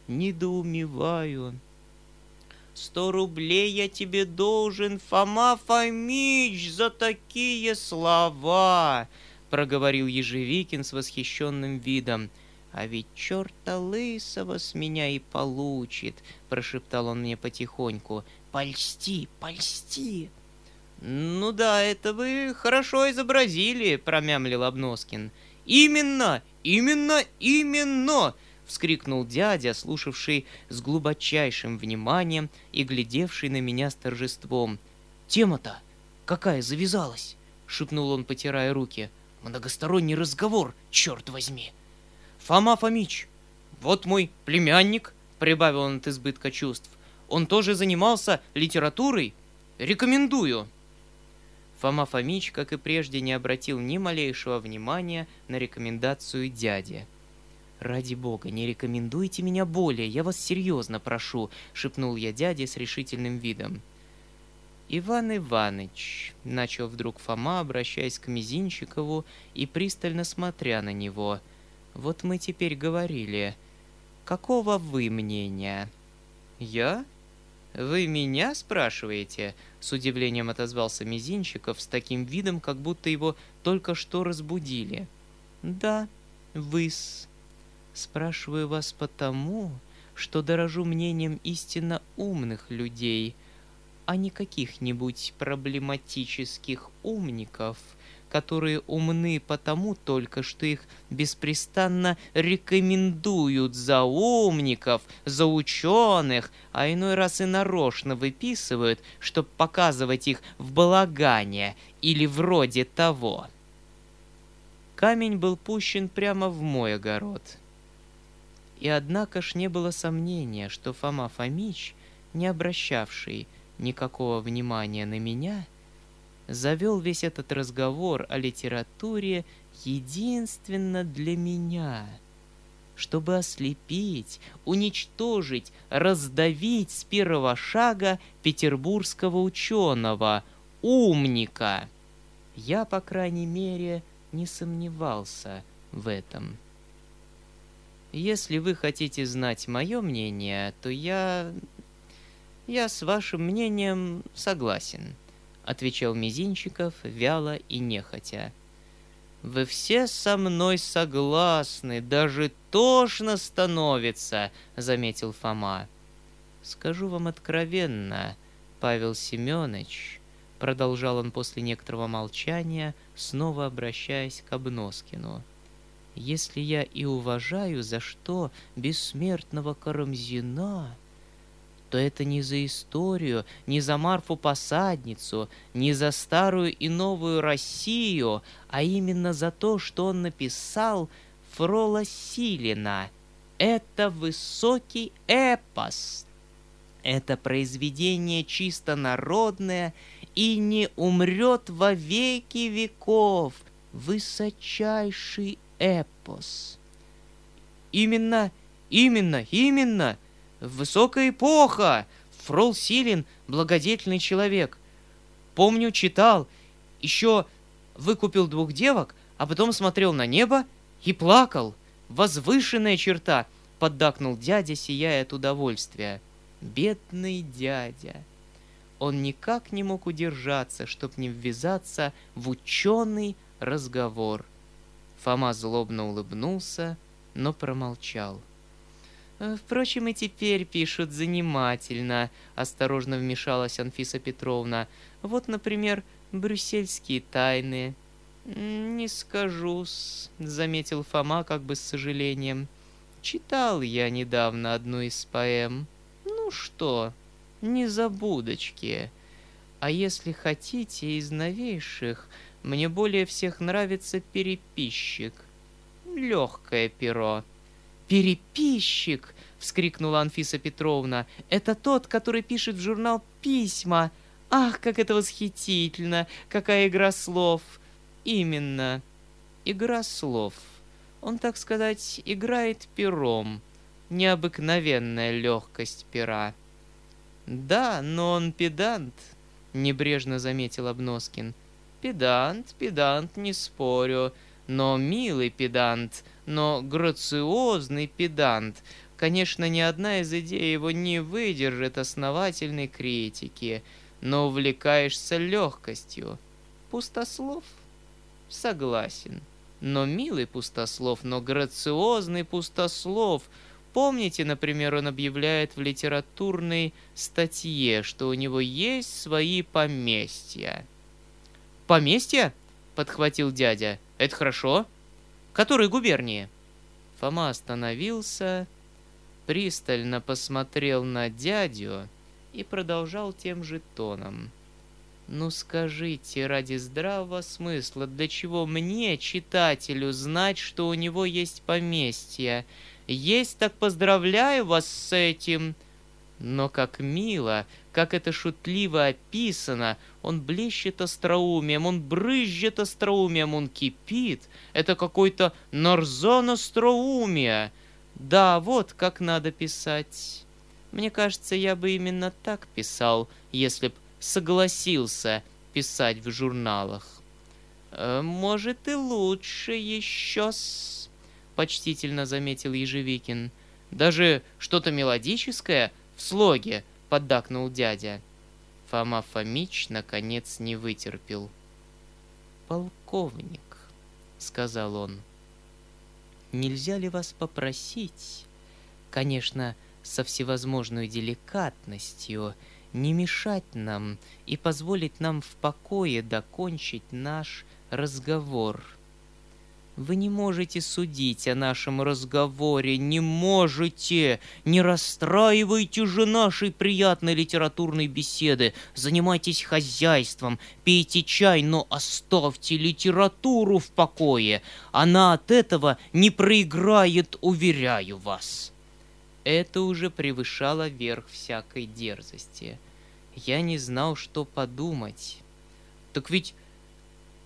Недоумеваю. Сто рублей я тебе должен, Фома Фомич, за такие слова, проговорил Ежевикин с восхищенным видом. «А ведь черта лысого с меня и получит!» — прошептал он мне потихоньку. «Польсти, польсти!» «Ну да, это вы хорошо изобразили», — промямлил Обноскин. «Именно, именно, именно!» — вскрикнул дядя, слушавший с глубочайшим вниманием и глядевший на меня с торжеством. «Тема-то какая завязалась?» — шепнул он, потирая руки. «Многосторонний разговор, черт возьми!» «Фома Фомич, вот мой племянник», — прибавил он от избытка чувств. «Он тоже занимался литературой. Рекомендую». Фома Фомич, как и прежде, не обратил ни малейшего внимания на рекомендацию дяди. «Ради бога, не рекомендуйте меня более, я вас серьезно прошу», — шепнул я дяде с решительным видом. «Иван Иваныч», — начал вдруг Фома, обращаясь к Мизинчикову и пристально смотря на него, — «вот мы теперь говорили. Какого вы мнения?» «Я?» «Вы меня спрашиваете?» — с удивлением отозвался Мизинчиков с таким видом, как будто его только что разбудили. «Да, вы-с. Спрашиваю вас потому, что дорожу мнением истинно умных людей, а не каких-нибудь проблематических умников — которые умны потому только, что их беспрестанно рекомендуют за умников, за ученых, а иной раз и нарочно выписывают, чтобы показывать их в балагане или вроде того. Камень был пущен прямо в мой огород. И однако ж не было сомнения, что Фома Фомич, не обращавший никакого внимания на меня, — завел весь этот разговор о литературе единственно для меня, чтобы ослепить, уничтожить, раздавить с первого шага петербургского ученого, умника. Я, по крайней мере, не сомневался в этом. Если вы хотите знать мое мнение, то я... Я с вашим мнением согласен. — отвечал Мизинчиков вяло и нехотя. «Вы все со мной согласны, даже тошно становится», — заметил Фома. «Скажу вам откровенно, Павел Семенович», — продолжал он после некоторого молчания, снова обращаясь к Обноскину. «Если я и уважаю за что бессмертного Карамзина, то это не за историю, не за Марфу-посадницу, не за старую и новую Россию, а именно за то, что он написал Фрола Силина. Это высокий эпос. Это произведение чисто народное и не умрет во веки веков. Высочайший эпос. Именно, именно, именно. Высокая эпоха. Фрол Силин — благодетельный человек. Помню, читал. Еще выкупил двух девок, а потом смотрел на небо и плакал. Возвышенная черта, поддакнул дядя, сияя от удовольствия. Бедный дядя. Он никак не мог удержаться, чтоб не ввязаться в ученый разговор. Фома злобно улыбнулся, но промолчал. «Э, «Впрочем, и теперь пишут занимательно», — осторожно вмешалась Анфиса Петровна. «Вот, например, брюссельские тайны». «Не скажу-с», — заметил Фома как бы с сожалением. «Читал я недавно одну из поэм. Ну что, не забудочки. А если хотите из новейших, мне более всех нравится переписчик. Легкое перо». «Переписчик!» — вскрикнула Анфиса Петровна. «Это тот, который пишет в журнал письма. Ах, как это восхитительно! Какая игра слов!» Именно. Игра слов. Он, так сказать, играет пером. Необыкновенная легкость пера. Да, но он педант, небрежно заметил Обноскин. Педант, педант, не спорю. Но милый педант, но грациозный педант. Конечно, ни одна из идей его не выдержит основательной критики, но увлекаешься легкостью. Пустослов — Согласен. Но милый пустослов, но грациозный пустослов. Помните, например, он объявляет в литературной статье, что у него есть свои поместья. «Поместья?» — подхватил дядя. «Это хорошо. Которые губернии?» Фома остановился, пристально посмотрел на дядю и продолжал тем же тоном. Ну скажите, ради здравого смысла, для чего мне, читателю, знать, что у него есть поместье? Есть, так поздравляю вас с этим. Но как мило, как это шутливо описано, он блещет остроумием, он брызжет остроумием, он кипит. Это какой-то нарзон остроумия. Да, вот как надо писать. Мне кажется, я бы именно так писал, если б согласился писать в журналах. «Э, «Может, и лучше еще-с», — почтительно заметил Ежевикин. «Даже что-то мелодическое в слоге», — поддакнул дядя. Фома Фомич, наконец, не вытерпел. «Полковник», — сказал он, — «нельзя ли вас попросить, конечно, со всевозможной деликатностью, — не мешать нам и позволить нам в покое докончить наш разговор. Вы не можете судить о нашем разговоре, не можете! Не расстраивайте же нашей приятной литературной беседы, занимайтесь хозяйством, пейте чай, но оставьте литературу в покое. Она от этого не проиграет, уверяю вас это уже превышало верх всякой дерзости. Я не знал, что подумать. Так ведь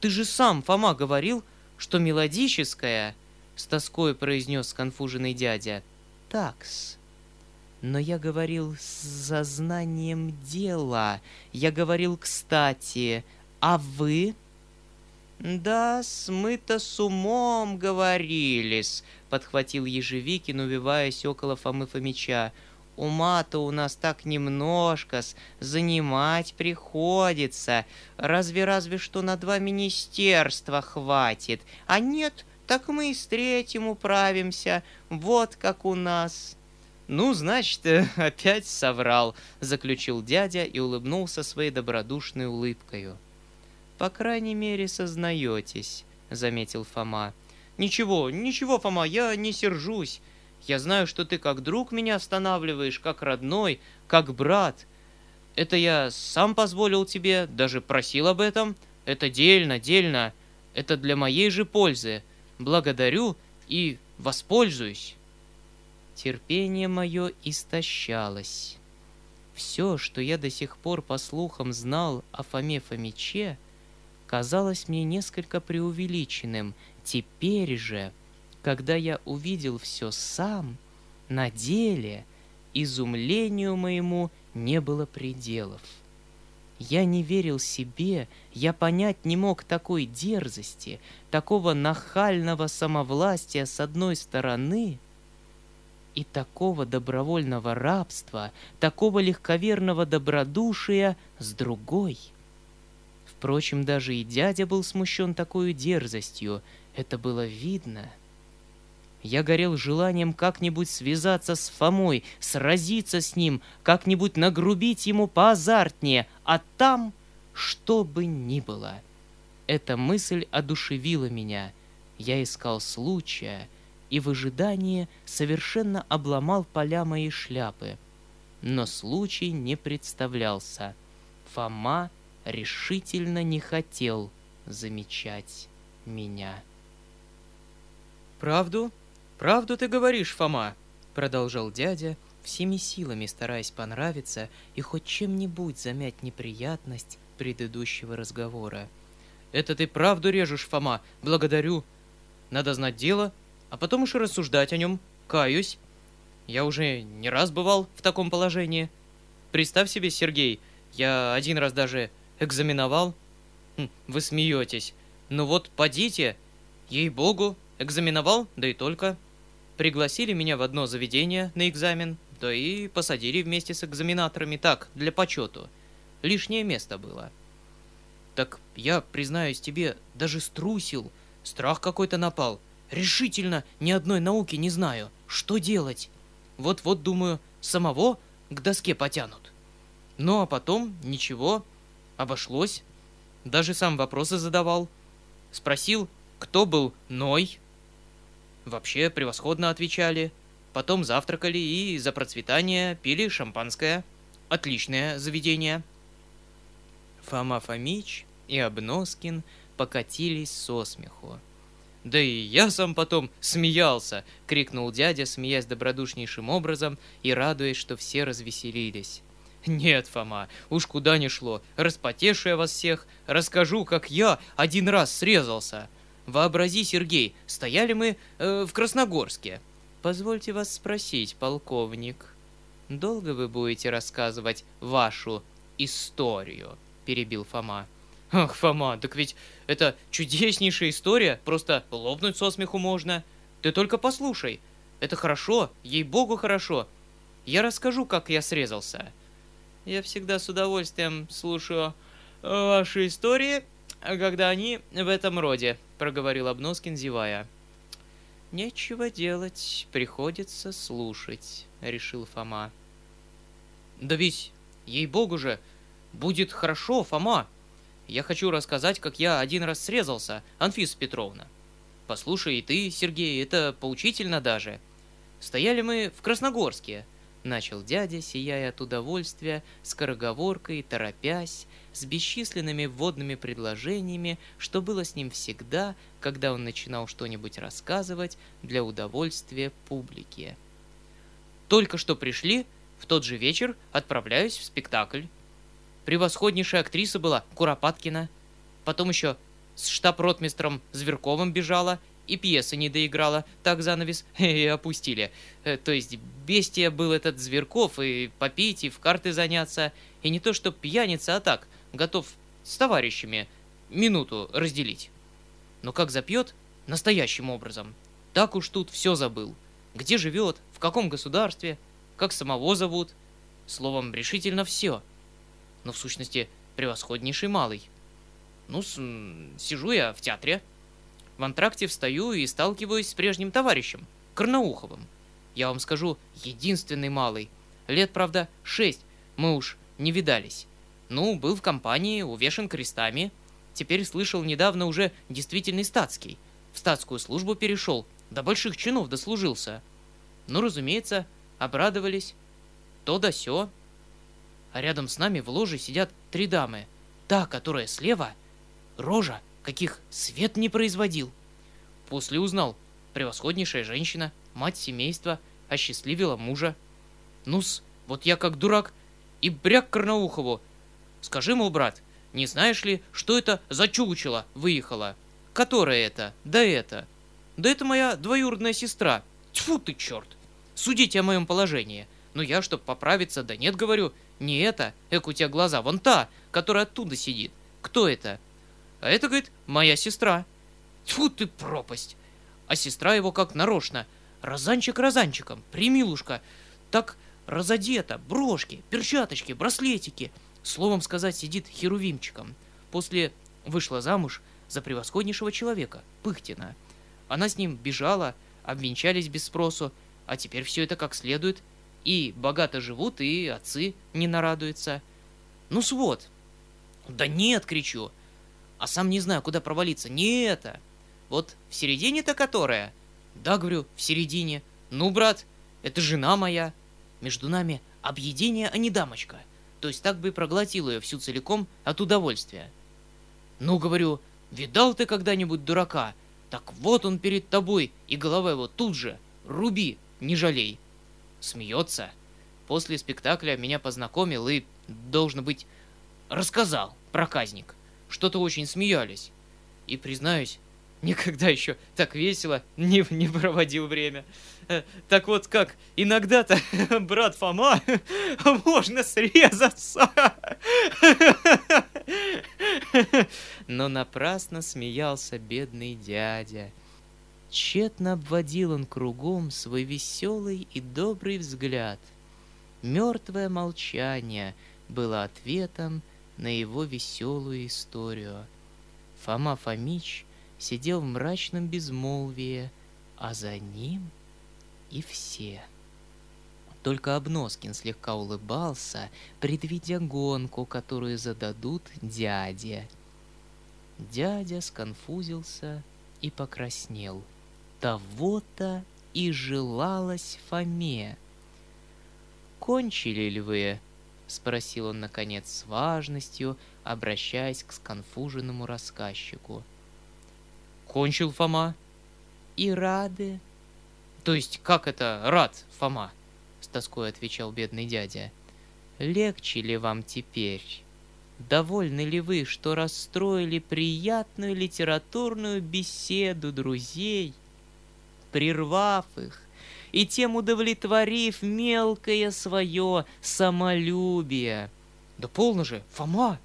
ты же сам, Фома, говорил, что мелодическая, с тоской произнес конфуженный дядя. Такс. Но я говорил с зазнанием дела. Я говорил кстати. А вы? «Да, мы-то с умом говорились», — подхватил Ежевикин, увиваясь около Фомы Фомича. «Ума-то у нас так немножко-с, занимать приходится. Разве-разве что на два министерства хватит. А нет, так мы и с третьим управимся. Вот как у нас». «Ну, значит, опять соврал», — заключил дядя и улыбнулся своей добродушной улыбкою. «По крайней мере, сознаетесь», — заметил Фома. «Ничего, ничего, Фома, я не сержусь. Я знаю, что ты как друг меня останавливаешь, как родной, как брат. Это я сам позволил тебе, даже просил об этом. Это дельно, дельно. Это для моей же пользы. Благодарю и воспользуюсь». Терпение мое истощалось. Все, что я до сих пор по слухам знал о Фоме Фомиче, казалось мне несколько преувеличенным. Теперь же Когда я увидел все сам, на деле, изумлению моему не было пределов. Я не верил себе, я понять не мог такой дерзости, такого нахального самовластия с одной стороны и такого добровольного рабства, такого легковерного добродушия с другой. Впрочем, даже и дядя был смущен такой дерзостью, это было видно — я горел желанием как-нибудь связаться с Фомой, сразиться с ним, как-нибудь нагрубить ему поазартнее, а там что бы ни было. Эта мысль одушевила меня. Я искал случая и в ожидании совершенно обломал поля моей шляпы. Но случай не представлялся. Фома решительно не хотел замечать меня. «Правду?» «Правду ты говоришь, Фома!» — продолжал дядя, всеми силами стараясь понравиться и хоть чем-нибудь замять неприятность предыдущего разговора. «Это ты правду режешь, Фома, благодарю. Надо знать дело, а потом уж и рассуждать о нем. Каюсь. Я уже не раз бывал в таком положении. Представь себе, Сергей, я один раз даже экзаменовал. Хм, вы смеетесь. Ну вот, подите. Ей-богу, экзаменовал, да и только. Пригласили меня в одно заведение на экзамен, да и посадили вместе с экзаменаторами так, для почету. Лишнее место было. Так я, признаюсь тебе, даже струсил. Страх какой-то напал. Решительно ни одной науки не знаю. Что делать? Вот-вот, думаю, самого к доске потянут. Ну а потом ничего, обошлось. Даже сам вопросы задавал. Спросил, кто был Ной, вообще превосходно отвечали. Потом завтракали и за процветание пили шампанское. Отличное заведение. Фома Фомич и Обноскин покатились со смеху. «Да и я сам потом смеялся!» — крикнул дядя, смеясь добродушнейшим образом и радуясь, что все развеселились. «Нет, Фома, уж куда ни шло, распотешу я вас всех, расскажу, как я один раз срезался. Вообрази, Сергей, стояли мы э, в Красногорске. Позвольте вас спросить, полковник, долго вы будете рассказывать вашу историю? Перебил Фома. Ах, Фома, так ведь это чудеснейшая история, просто лопнуть со смеху можно. Ты только послушай. Это хорошо, ей-богу хорошо. Я расскажу, как я срезался. Я всегда с удовольствием слушаю ваши истории, когда они в этом роде», — проговорил Обноскин, зевая. «Нечего делать, приходится слушать», — решил Фома. «Да ведь, ей-богу же, будет хорошо, Фома. Я хочу рассказать, как я один раз срезался, Анфиса Петровна. Послушай и ты, Сергей, это поучительно даже. Стояли мы в Красногорске, Начал дядя, сияя от удовольствия, скороговоркой, торопясь, с бесчисленными вводными предложениями, что было с ним всегда, когда он начинал что-нибудь рассказывать для удовольствия публики. Только что пришли, в тот же вечер отправляюсь в спектакль. Превосходнейшая актриса была Куропаткина. Потом еще с штаб-ротмистром Зверковым бежала и пьеса не доиграла, так занавес и опустили. Э, то есть бестия был этот Зверков, и попить, и в карты заняться, и не то что пьяница, а так, готов с товарищами минуту разделить. Но как запьет, настоящим образом. Так уж тут все забыл. Где живет, в каком государстве, как самого зовут. Словом, решительно все. Но в сущности, превосходнейший малый. Ну, сижу я в театре, в антракте встаю и сталкиваюсь с прежним товарищем, Карнауховым. Я вам скажу, единственный малый. Лет, правда, шесть, мы уж не видались. Ну, был в компании, увешан крестами. Теперь слышал недавно уже действительный статский. В статскую службу перешел, до больших чинов дослужился. Ну, разумеется, обрадовались. То да сё. А рядом с нами в ложе сидят три дамы. Та, которая слева, рожа каких свет не производил. После узнал, превосходнейшая женщина, мать семейства, осчастливила мужа. Ну-с, вот я как дурак и бряк Карнаухову. Скажи, мол, брат, не знаешь ли, что это за чучело выехало? Которое это? Да это. Да это моя двоюродная сестра. Тьфу ты, черт! Судите о моем положении. Но я, чтоб поправиться, да нет, говорю, не это, эк у тебя глаза, вон та, которая оттуда сидит. Кто это? А это, говорит, моя сестра. Тьфу ты, пропасть! А сестра его как нарочно. Розанчик розанчиком, примилушка. Так разодета, брошки, перчаточки, браслетики. Словом сказать, сидит херувимчиком. После вышла замуж за превосходнейшего человека, Пыхтина. Она с ним бежала, обвенчались без спросу, а теперь все это как следует. И богато живут, и отцы не нарадуются. Ну свод. Да нет, кричу. А сам не знаю, куда провалиться. Не это. Вот в середине-то которая? Да, говорю, в середине. Ну, брат, это жена моя. Между нами объедение, а не дамочка. То есть так бы и проглотил ее всю целиком от удовольствия. Ну, говорю, видал ты когда-нибудь дурака? Так вот он перед тобой, и голова его тут же. Руби, не жалей. Смеется. После спектакля меня познакомил и, должно быть, рассказал проказник. Что-то очень смеялись. И, признаюсь, никогда еще так весело не, не проводил время. Э, так вот как, иногда-то, брат Фома, можно срезаться. Но напрасно смеялся бедный дядя. Тщетно обводил он кругом свой веселый и добрый взгляд. Мертвое молчание было ответом на его веселую историю. Фома Фомич сидел в мрачном безмолвии, а за ним и все. Только Обноскин слегка улыбался, предвидя гонку, которую зададут дяде. Дядя сконфузился и покраснел. Того-то и желалось Фоме. «Кончили ли вы?» — спросил он, наконец, с важностью, обращаясь к сконфуженному рассказчику. «Кончил Фома». «И рады?» «То есть как это рад, Фома?» с тоской отвечал бедный дядя. Легче ли вам теперь? Довольны ли вы, что расстроили приятную литературную беседу друзей, прервав их и тем удовлетворив мелкое свое самолюбие? Да полно же, Фома!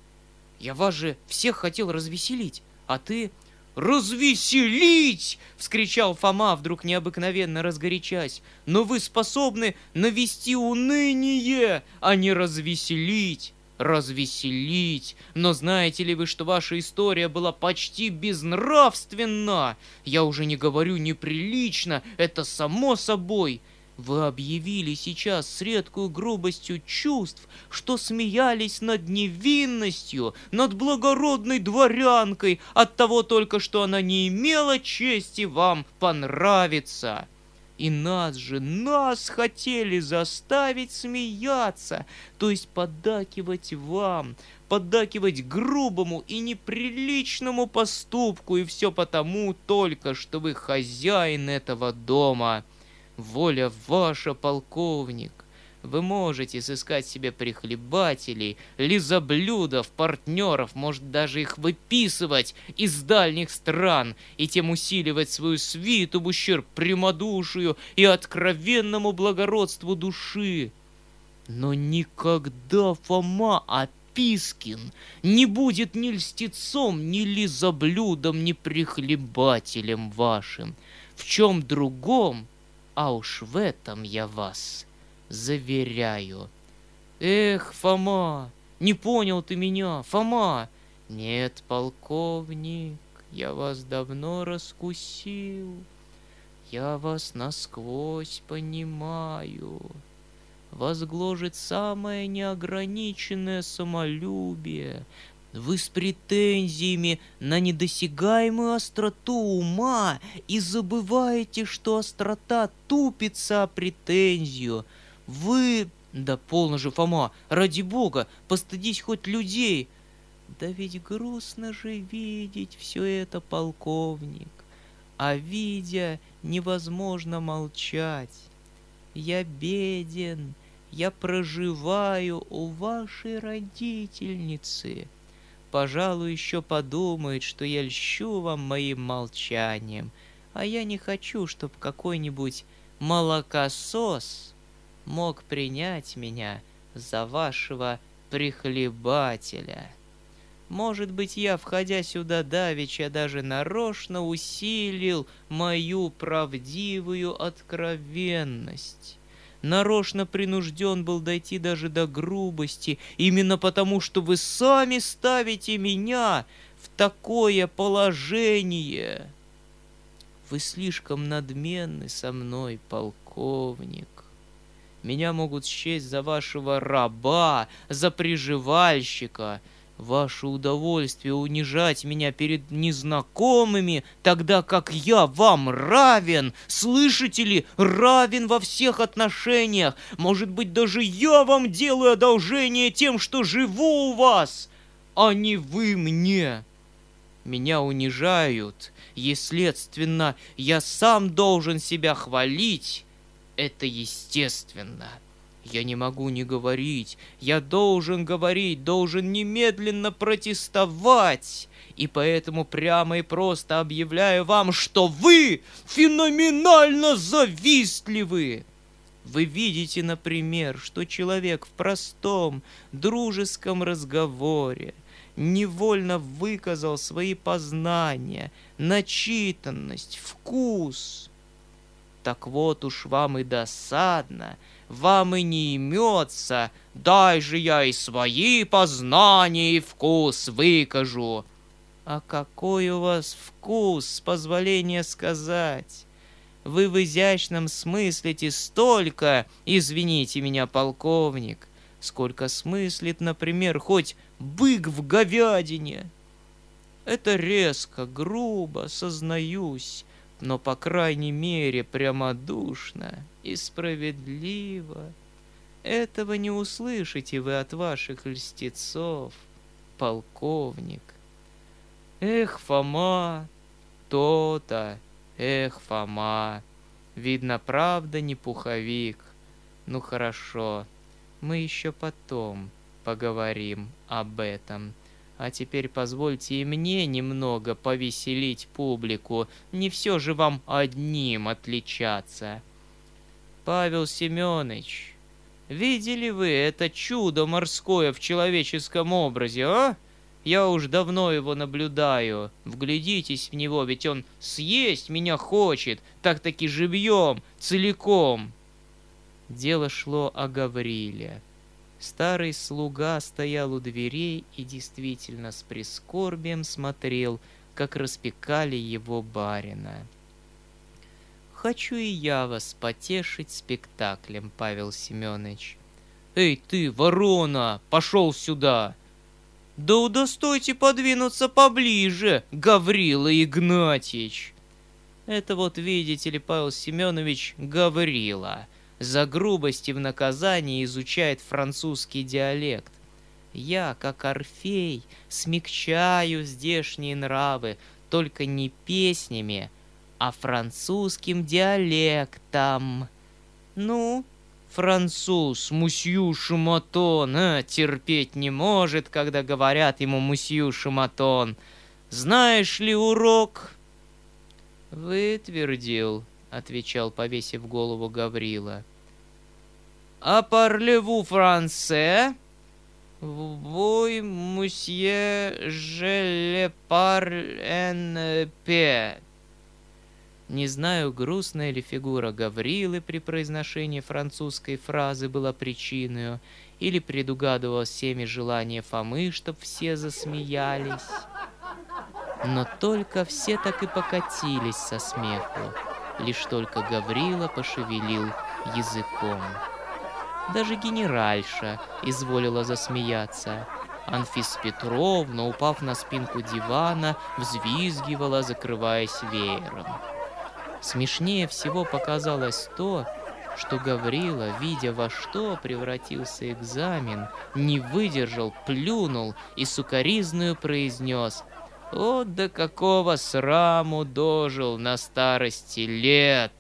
Я вас же всех хотел развеселить, а ты «Развеселить!» — вскричал Фома, вдруг необыкновенно разгорячась. «Но вы способны навести уныние, а не развеселить!» Развеселить. Но знаете ли вы, что ваша история была почти безнравственна? Я уже не говорю неприлично, это само собой. Вы объявили сейчас с редкую грубостью чувств, что смеялись над невинностью, над благородной дворянкой от того только, что она не имела чести вам понравиться. И нас же, нас хотели заставить смеяться, то есть поддакивать вам, поддакивать грубому и неприличному поступку, и все потому только, что вы хозяин этого дома. Воля ваша, полковник. Вы можете сыскать себе прихлебателей, лизоблюдов, партнеров, может даже их выписывать из дальних стран и тем усиливать свою свиту в ущерб прямодушию и откровенному благородству души. Но никогда Фома Апискин не будет ни льстецом, ни лизоблюдом, ни прихлебателем вашим. В чем другом а уж в этом я вас заверяю. Эх, Фома, не понял ты меня, Фома. Нет, полковник, я вас давно раскусил. Я вас насквозь понимаю. Вас гложет самое неограниченное самолюбие, вы с претензиями на недосягаемую остроту ума и забываете, что острота тупится о претензию. Вы... Да полно же, Фома, ради бога, постыдись хоть людей. Да ведь грустно же видеть все это, полковник. А видя, невозможно молчать. Я беден, я проживаю у вашей родительницы пожалуй, еще подумает, что я льщу вам моим молчанием. а я не хочу, чтобы какой-нибудь молокосос мог принять меня за вашего прихлебателя. Может быть, я, входя сюда давеча, даже нарочно усилил мою правдивую откровенность. Нарочно принужден был дойти даже до грубости, именно потому, что вы сами ставите меня в такое положение. Вы слишком надменны со мной, полковник. Меня могут счесть за вашего раба, за приживальщика — Ваше удовольствие унижать меня перед незнакомыми, тогда как я вам равен, слышите ли, равен во всех отношениях. Может быть, даже я вам делаю одолжение тем, что живу у вас, а не вы мне. Меня унижают, и, следственно, я сам должен себя хвалить. Это естественно. Я не могу не говорить. Я должен говорить, должен немедленно протестовать. И поэтому прямо и просто объявляю вам, что вы феноменально завистливы. Вы видите, например, что человек в простом, дружеском разговоре невольно выказал свои познания, начитанность, вкус. Так вот уж вам и досадно — вам и не имется, дай же я и свои познания и вкус выкажу. А какой у вас вкус, с позволения сказать? Вы в изящном смыслите столько, извините меня, полковник, сколько смыслит, например, хоть бык в говядине. Это резко, грубо, сознаюсь, но, по крайней мере, прямодушно и справедливо. Этого не услышите вы от ваших льстецов, полковник. Эх, Фома, то-то, эх, Фома, видно, правда не пуховик. Ну хорошо, мы еще потом поговорим об этом. А теперь позвольте и мне немного повеселить публику. Не все же вам одним отличаться. Павел Семенович, видели вы это чудо морское в человеческом образе, а? Я уж давно его наблюдаю. Вглядитесь в него, ведь он съесть меня хочет, так-таки живьем, целиком. Дело шло о Гавриле. Старый слуга стоял у дверей и действительно с прискорбием смотрел, как распекали его барина. «Хочу и я вас потешить спектаклем, Павел Семенович». «Эй ты, ворона, пошел сюда!» «Да удостойте подвинуться поближе, Гаврила Игнатьич!» «Это вот, видите ли, Павел Семенович, Гаврила!» За грубости в наказании изучает французский диалект. Я, как Орфей, смягчаю здешние нравы, только не песнями, а французским диалектом. Ну, француз, мусью шуматон, а, терпеть не может, когда говорят ему мусью шуматон. Знаешь ли урок? Вытвердил, отвечал, повесив голову Гаврила. А франце? Вы, мусье, je le parle Не знаю, грустная ли фигура Гаврилы при произношении французской фразы была причиной, или предугадывал всеми желание Фомы, чтоб все засмеялись. Но только все так и покатились со смеху, лишь только Гаврила пошевелил языком. Даже генеральша изволила засмеяться. Анфис Петровна, упав на спинку дивана, взвизгивала, закрываясь веером. Смешнее всего показалось то, что Гаврила, видя во что превратился экзамен, не выдержал, плюнул и сукоризную произнес «Вот до какого сраму дожил на старости лет!»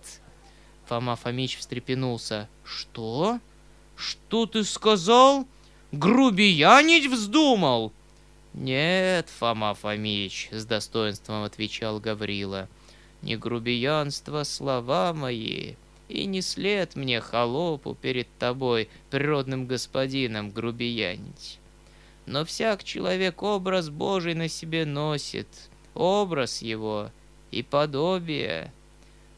Фома Фомич встрепенулся. «Что?» «Что ты сказал? Грубиянить вздумал?» «Нет, Фома Фомич», — с достоинством отвечал Гаврила. Не грубиянство слова мои, и не след мне холопу перед тобой, природным господином, грубиянить. Но всяк человек образ Божий на себе носит, образ его и подобие.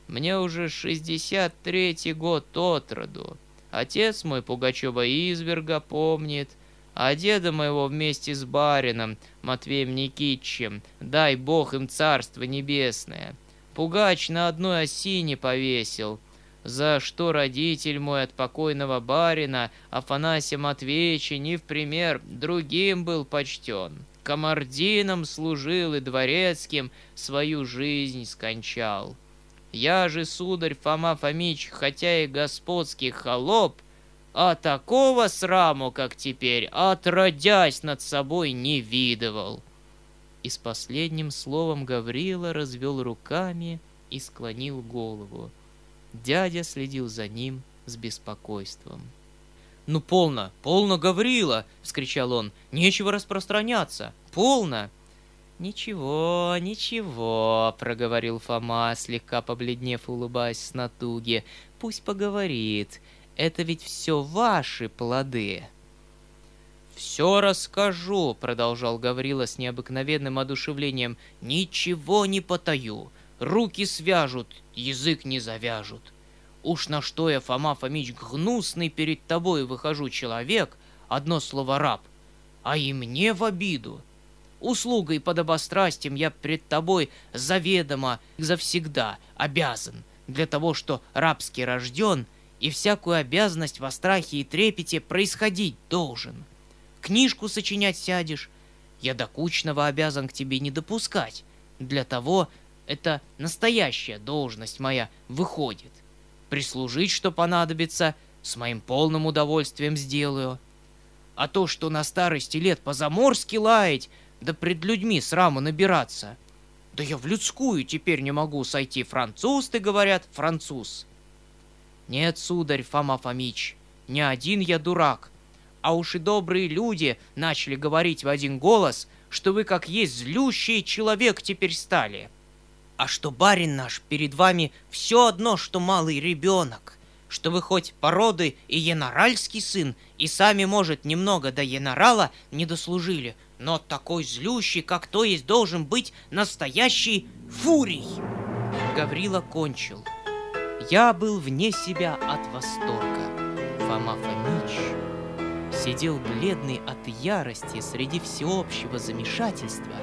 Мне уже шестьдесят третий год от роду. Отец мой Пугачева изверга помнит, а деда моего вместе с барином Матвеем Никитчем, дай бог им царство небесное. Пугач на одной осине повесил, за что родитель мой от покойного барина Афанасия Матвеевича не в пример другим был почтен. Комардином служил и дворецким свою жизнь скончал. Я же, сударь Фома Фомич, хотя и господский холоп, а такого сраму, как теперь, отродясь над собой не видывал. И с последним словом Гаврила развел руками и склонил голову. Дядя следил за ним с беспокойством. «Ну, полно, полно, Гаврила!» — вскричал он. «Нечего распространяться! Полно!» «Ничего, ничего», — проговорил Фома, слегка побледнев, улыбаясь с натуги. «Пусть поговорит. Это ведь все ваши плоды». «Все расскажу», — продолжал Гаврила с необыкновенным одушевлением. «Ничего не потаю. Руки свяжут, язык не завяжут. Уж на что я, Фома Фомич, гнусный перед тобой выхожу человек, одно слово раб, а и мне в обиду. Услугой под обострастием я пред тобой заведомо завсегда обязан, для того, что рабский рожден, и всякую обязанность во страхе и трепете происходить должен. Книжку сочинять сядешь, я докучного обязан к тебе не допускать. Для того это настоящая должность моя выходит. Прислужить, что понадобится, с моим полным удовольствием сделаю. А то, что на старости лет по-заморски лаять, да пред людьми сраму набираться. Да я в людскую теперь не могу сойти. Француз, ты говорят, француз. Нет, сударь Фома Фомич, не один я дурак. А уж и добрые люди начали говорить в один голос, что вы как есть злющий человек теперь стали. А что барин наш перед вами все одно, что малый ребенок что вы хоть породы и яноральский сын, и сами, может, немного до янорала не дослужили, но такой злющий, как то есть, должен быть настоящий фурий. Гаврила кончил. Я был вне себя от восторга. Фома Фомич сидел бледный от ярости среди всеобщего замешательства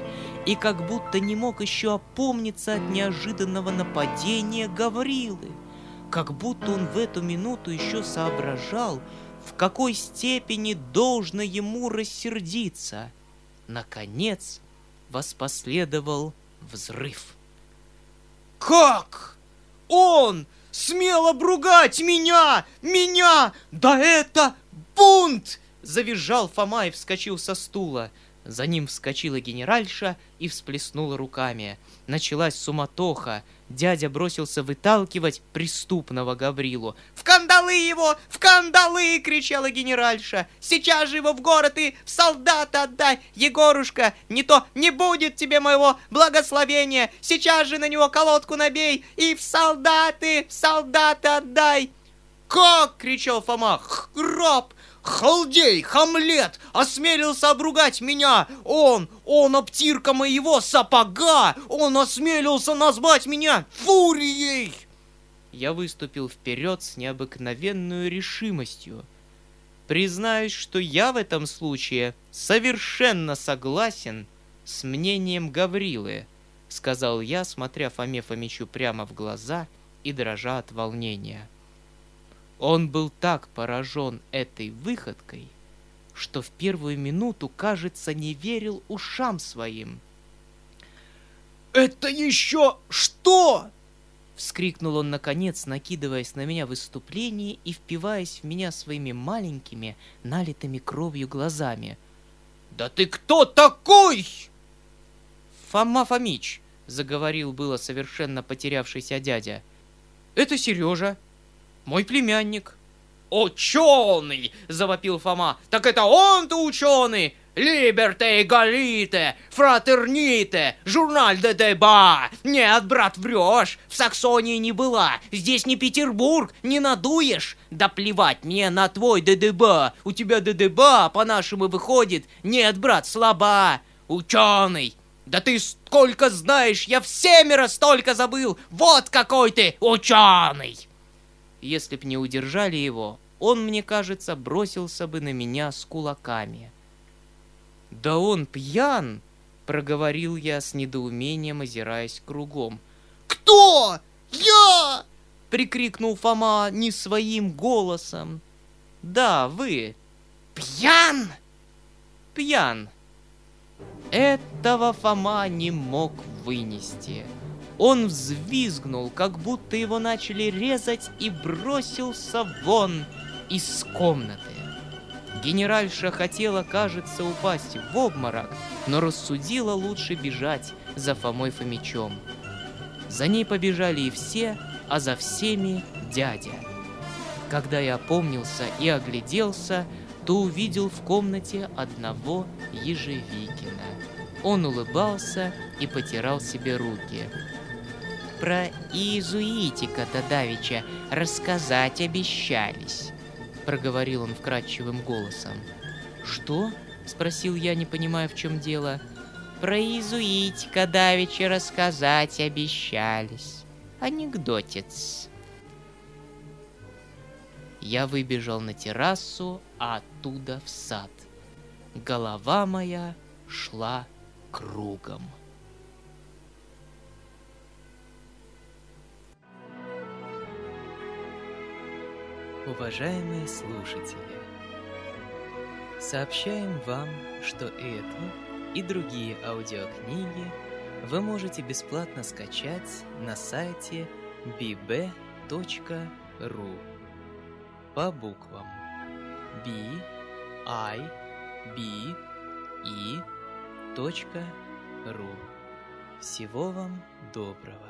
и как будто не мог еще опомниться от неожиданного нападения Гаврилы как будто он в эту минуту еще соображал, в какой степени должно ему рассердиться. Наконец, воспоследовал взрыв. «Как? Он смел обругать меня! Меня! Да это бунт!» Завизжал Фома и вскочил со стула. За ним вскочила генеральша и всплеснула руками. Началась суматоха. Дядя бросился выталкивать преступного Гаврилу. «В кандалы его! В кандалы!» — кричала генеральша. «Сейчас же его в город и в солдата отдай! Егорушка, не то не будет тебе моего благословения! Сейчас же на него колодку набей и в солдаты, в солдаты отдай!» «Как?» — кричал Фома. «Храб! Халдей, Хамлет, осмелился обругать меня! Он, он обтирка моего сапога! Он осмелился назвать меня фурией!» Я выступил вперед с необыкновенной решимостью. Признаюсь, что я в этом случае совершенно согласен с мнением Гаврилы, сказал я, смотря Фоме Фомичу прямо в глаза и дрожа от волнения. — он был так поражен этой выходкой, что в первую минуту, кажется, не верил ушам своим. «Это еще что?» Вскрикнул он наконец, накидываясь на меня в выступлении и впиваясь в меня своими маленькими, налитыми кровью глазами. «Да ты кто такой?» «Фома Фомич», — заговорил было совершенно потерявшийся дядя. «Это Сережа, мой племянник». «Ученый!» — завопил Фома. «Так это он-то ученый! Либерте, эгалите, фратерните, журналь де деба. Нет, брат, врешь, в Саксонии не была, здесь не Петербург, не надуешь. Да плевать мне на твой ДДБ, у тебя ДДБ по-нашему выходит. Нет, брат, слаба, ученый. Да ты сколько знаешь, я всемеро столько забыл, вот какой ты ученый. Если б не удержали его, он, мне кажется, бросился бы на меня с кулаками. «Да он пьян!» — проговорил я с недоумением, озираясь кругом. «Кто? Я!» — прикрикнул Фома не своим голосом. «Да, вы!» «Пьян!» «Пьян!» Этого Фома не мог вынести. Он взвизгнул, как будто его начали резать, и бросился вон из комнаты. Генеральша хотела, кажется, упасть в обморок, но рассудила лучше бежать за Фомой Фомичом. За ней побежали и все, а за всеми дядя. Когда я опомнился и огляделся, то увидел в комнате одного Ежевикина. Он улыбался и потирал себе руки. Про иезуитика-то рассказать обещались проговорил он вкрадчивым голосом. «Что?» — спросил я, не понимая, в чем дело. «Про иезуитика давеча рассказать обещались. Анекдотец». Я выбежал на террасу, а оттуда в сад. Голова моя шла кругом. Уважаемые слушатели, сообщаем вам, что эту и другие аудиокниги вы можете бесплатно скачать на сайте bb.ru по буквам b i b e .ru. Всего вам доброго!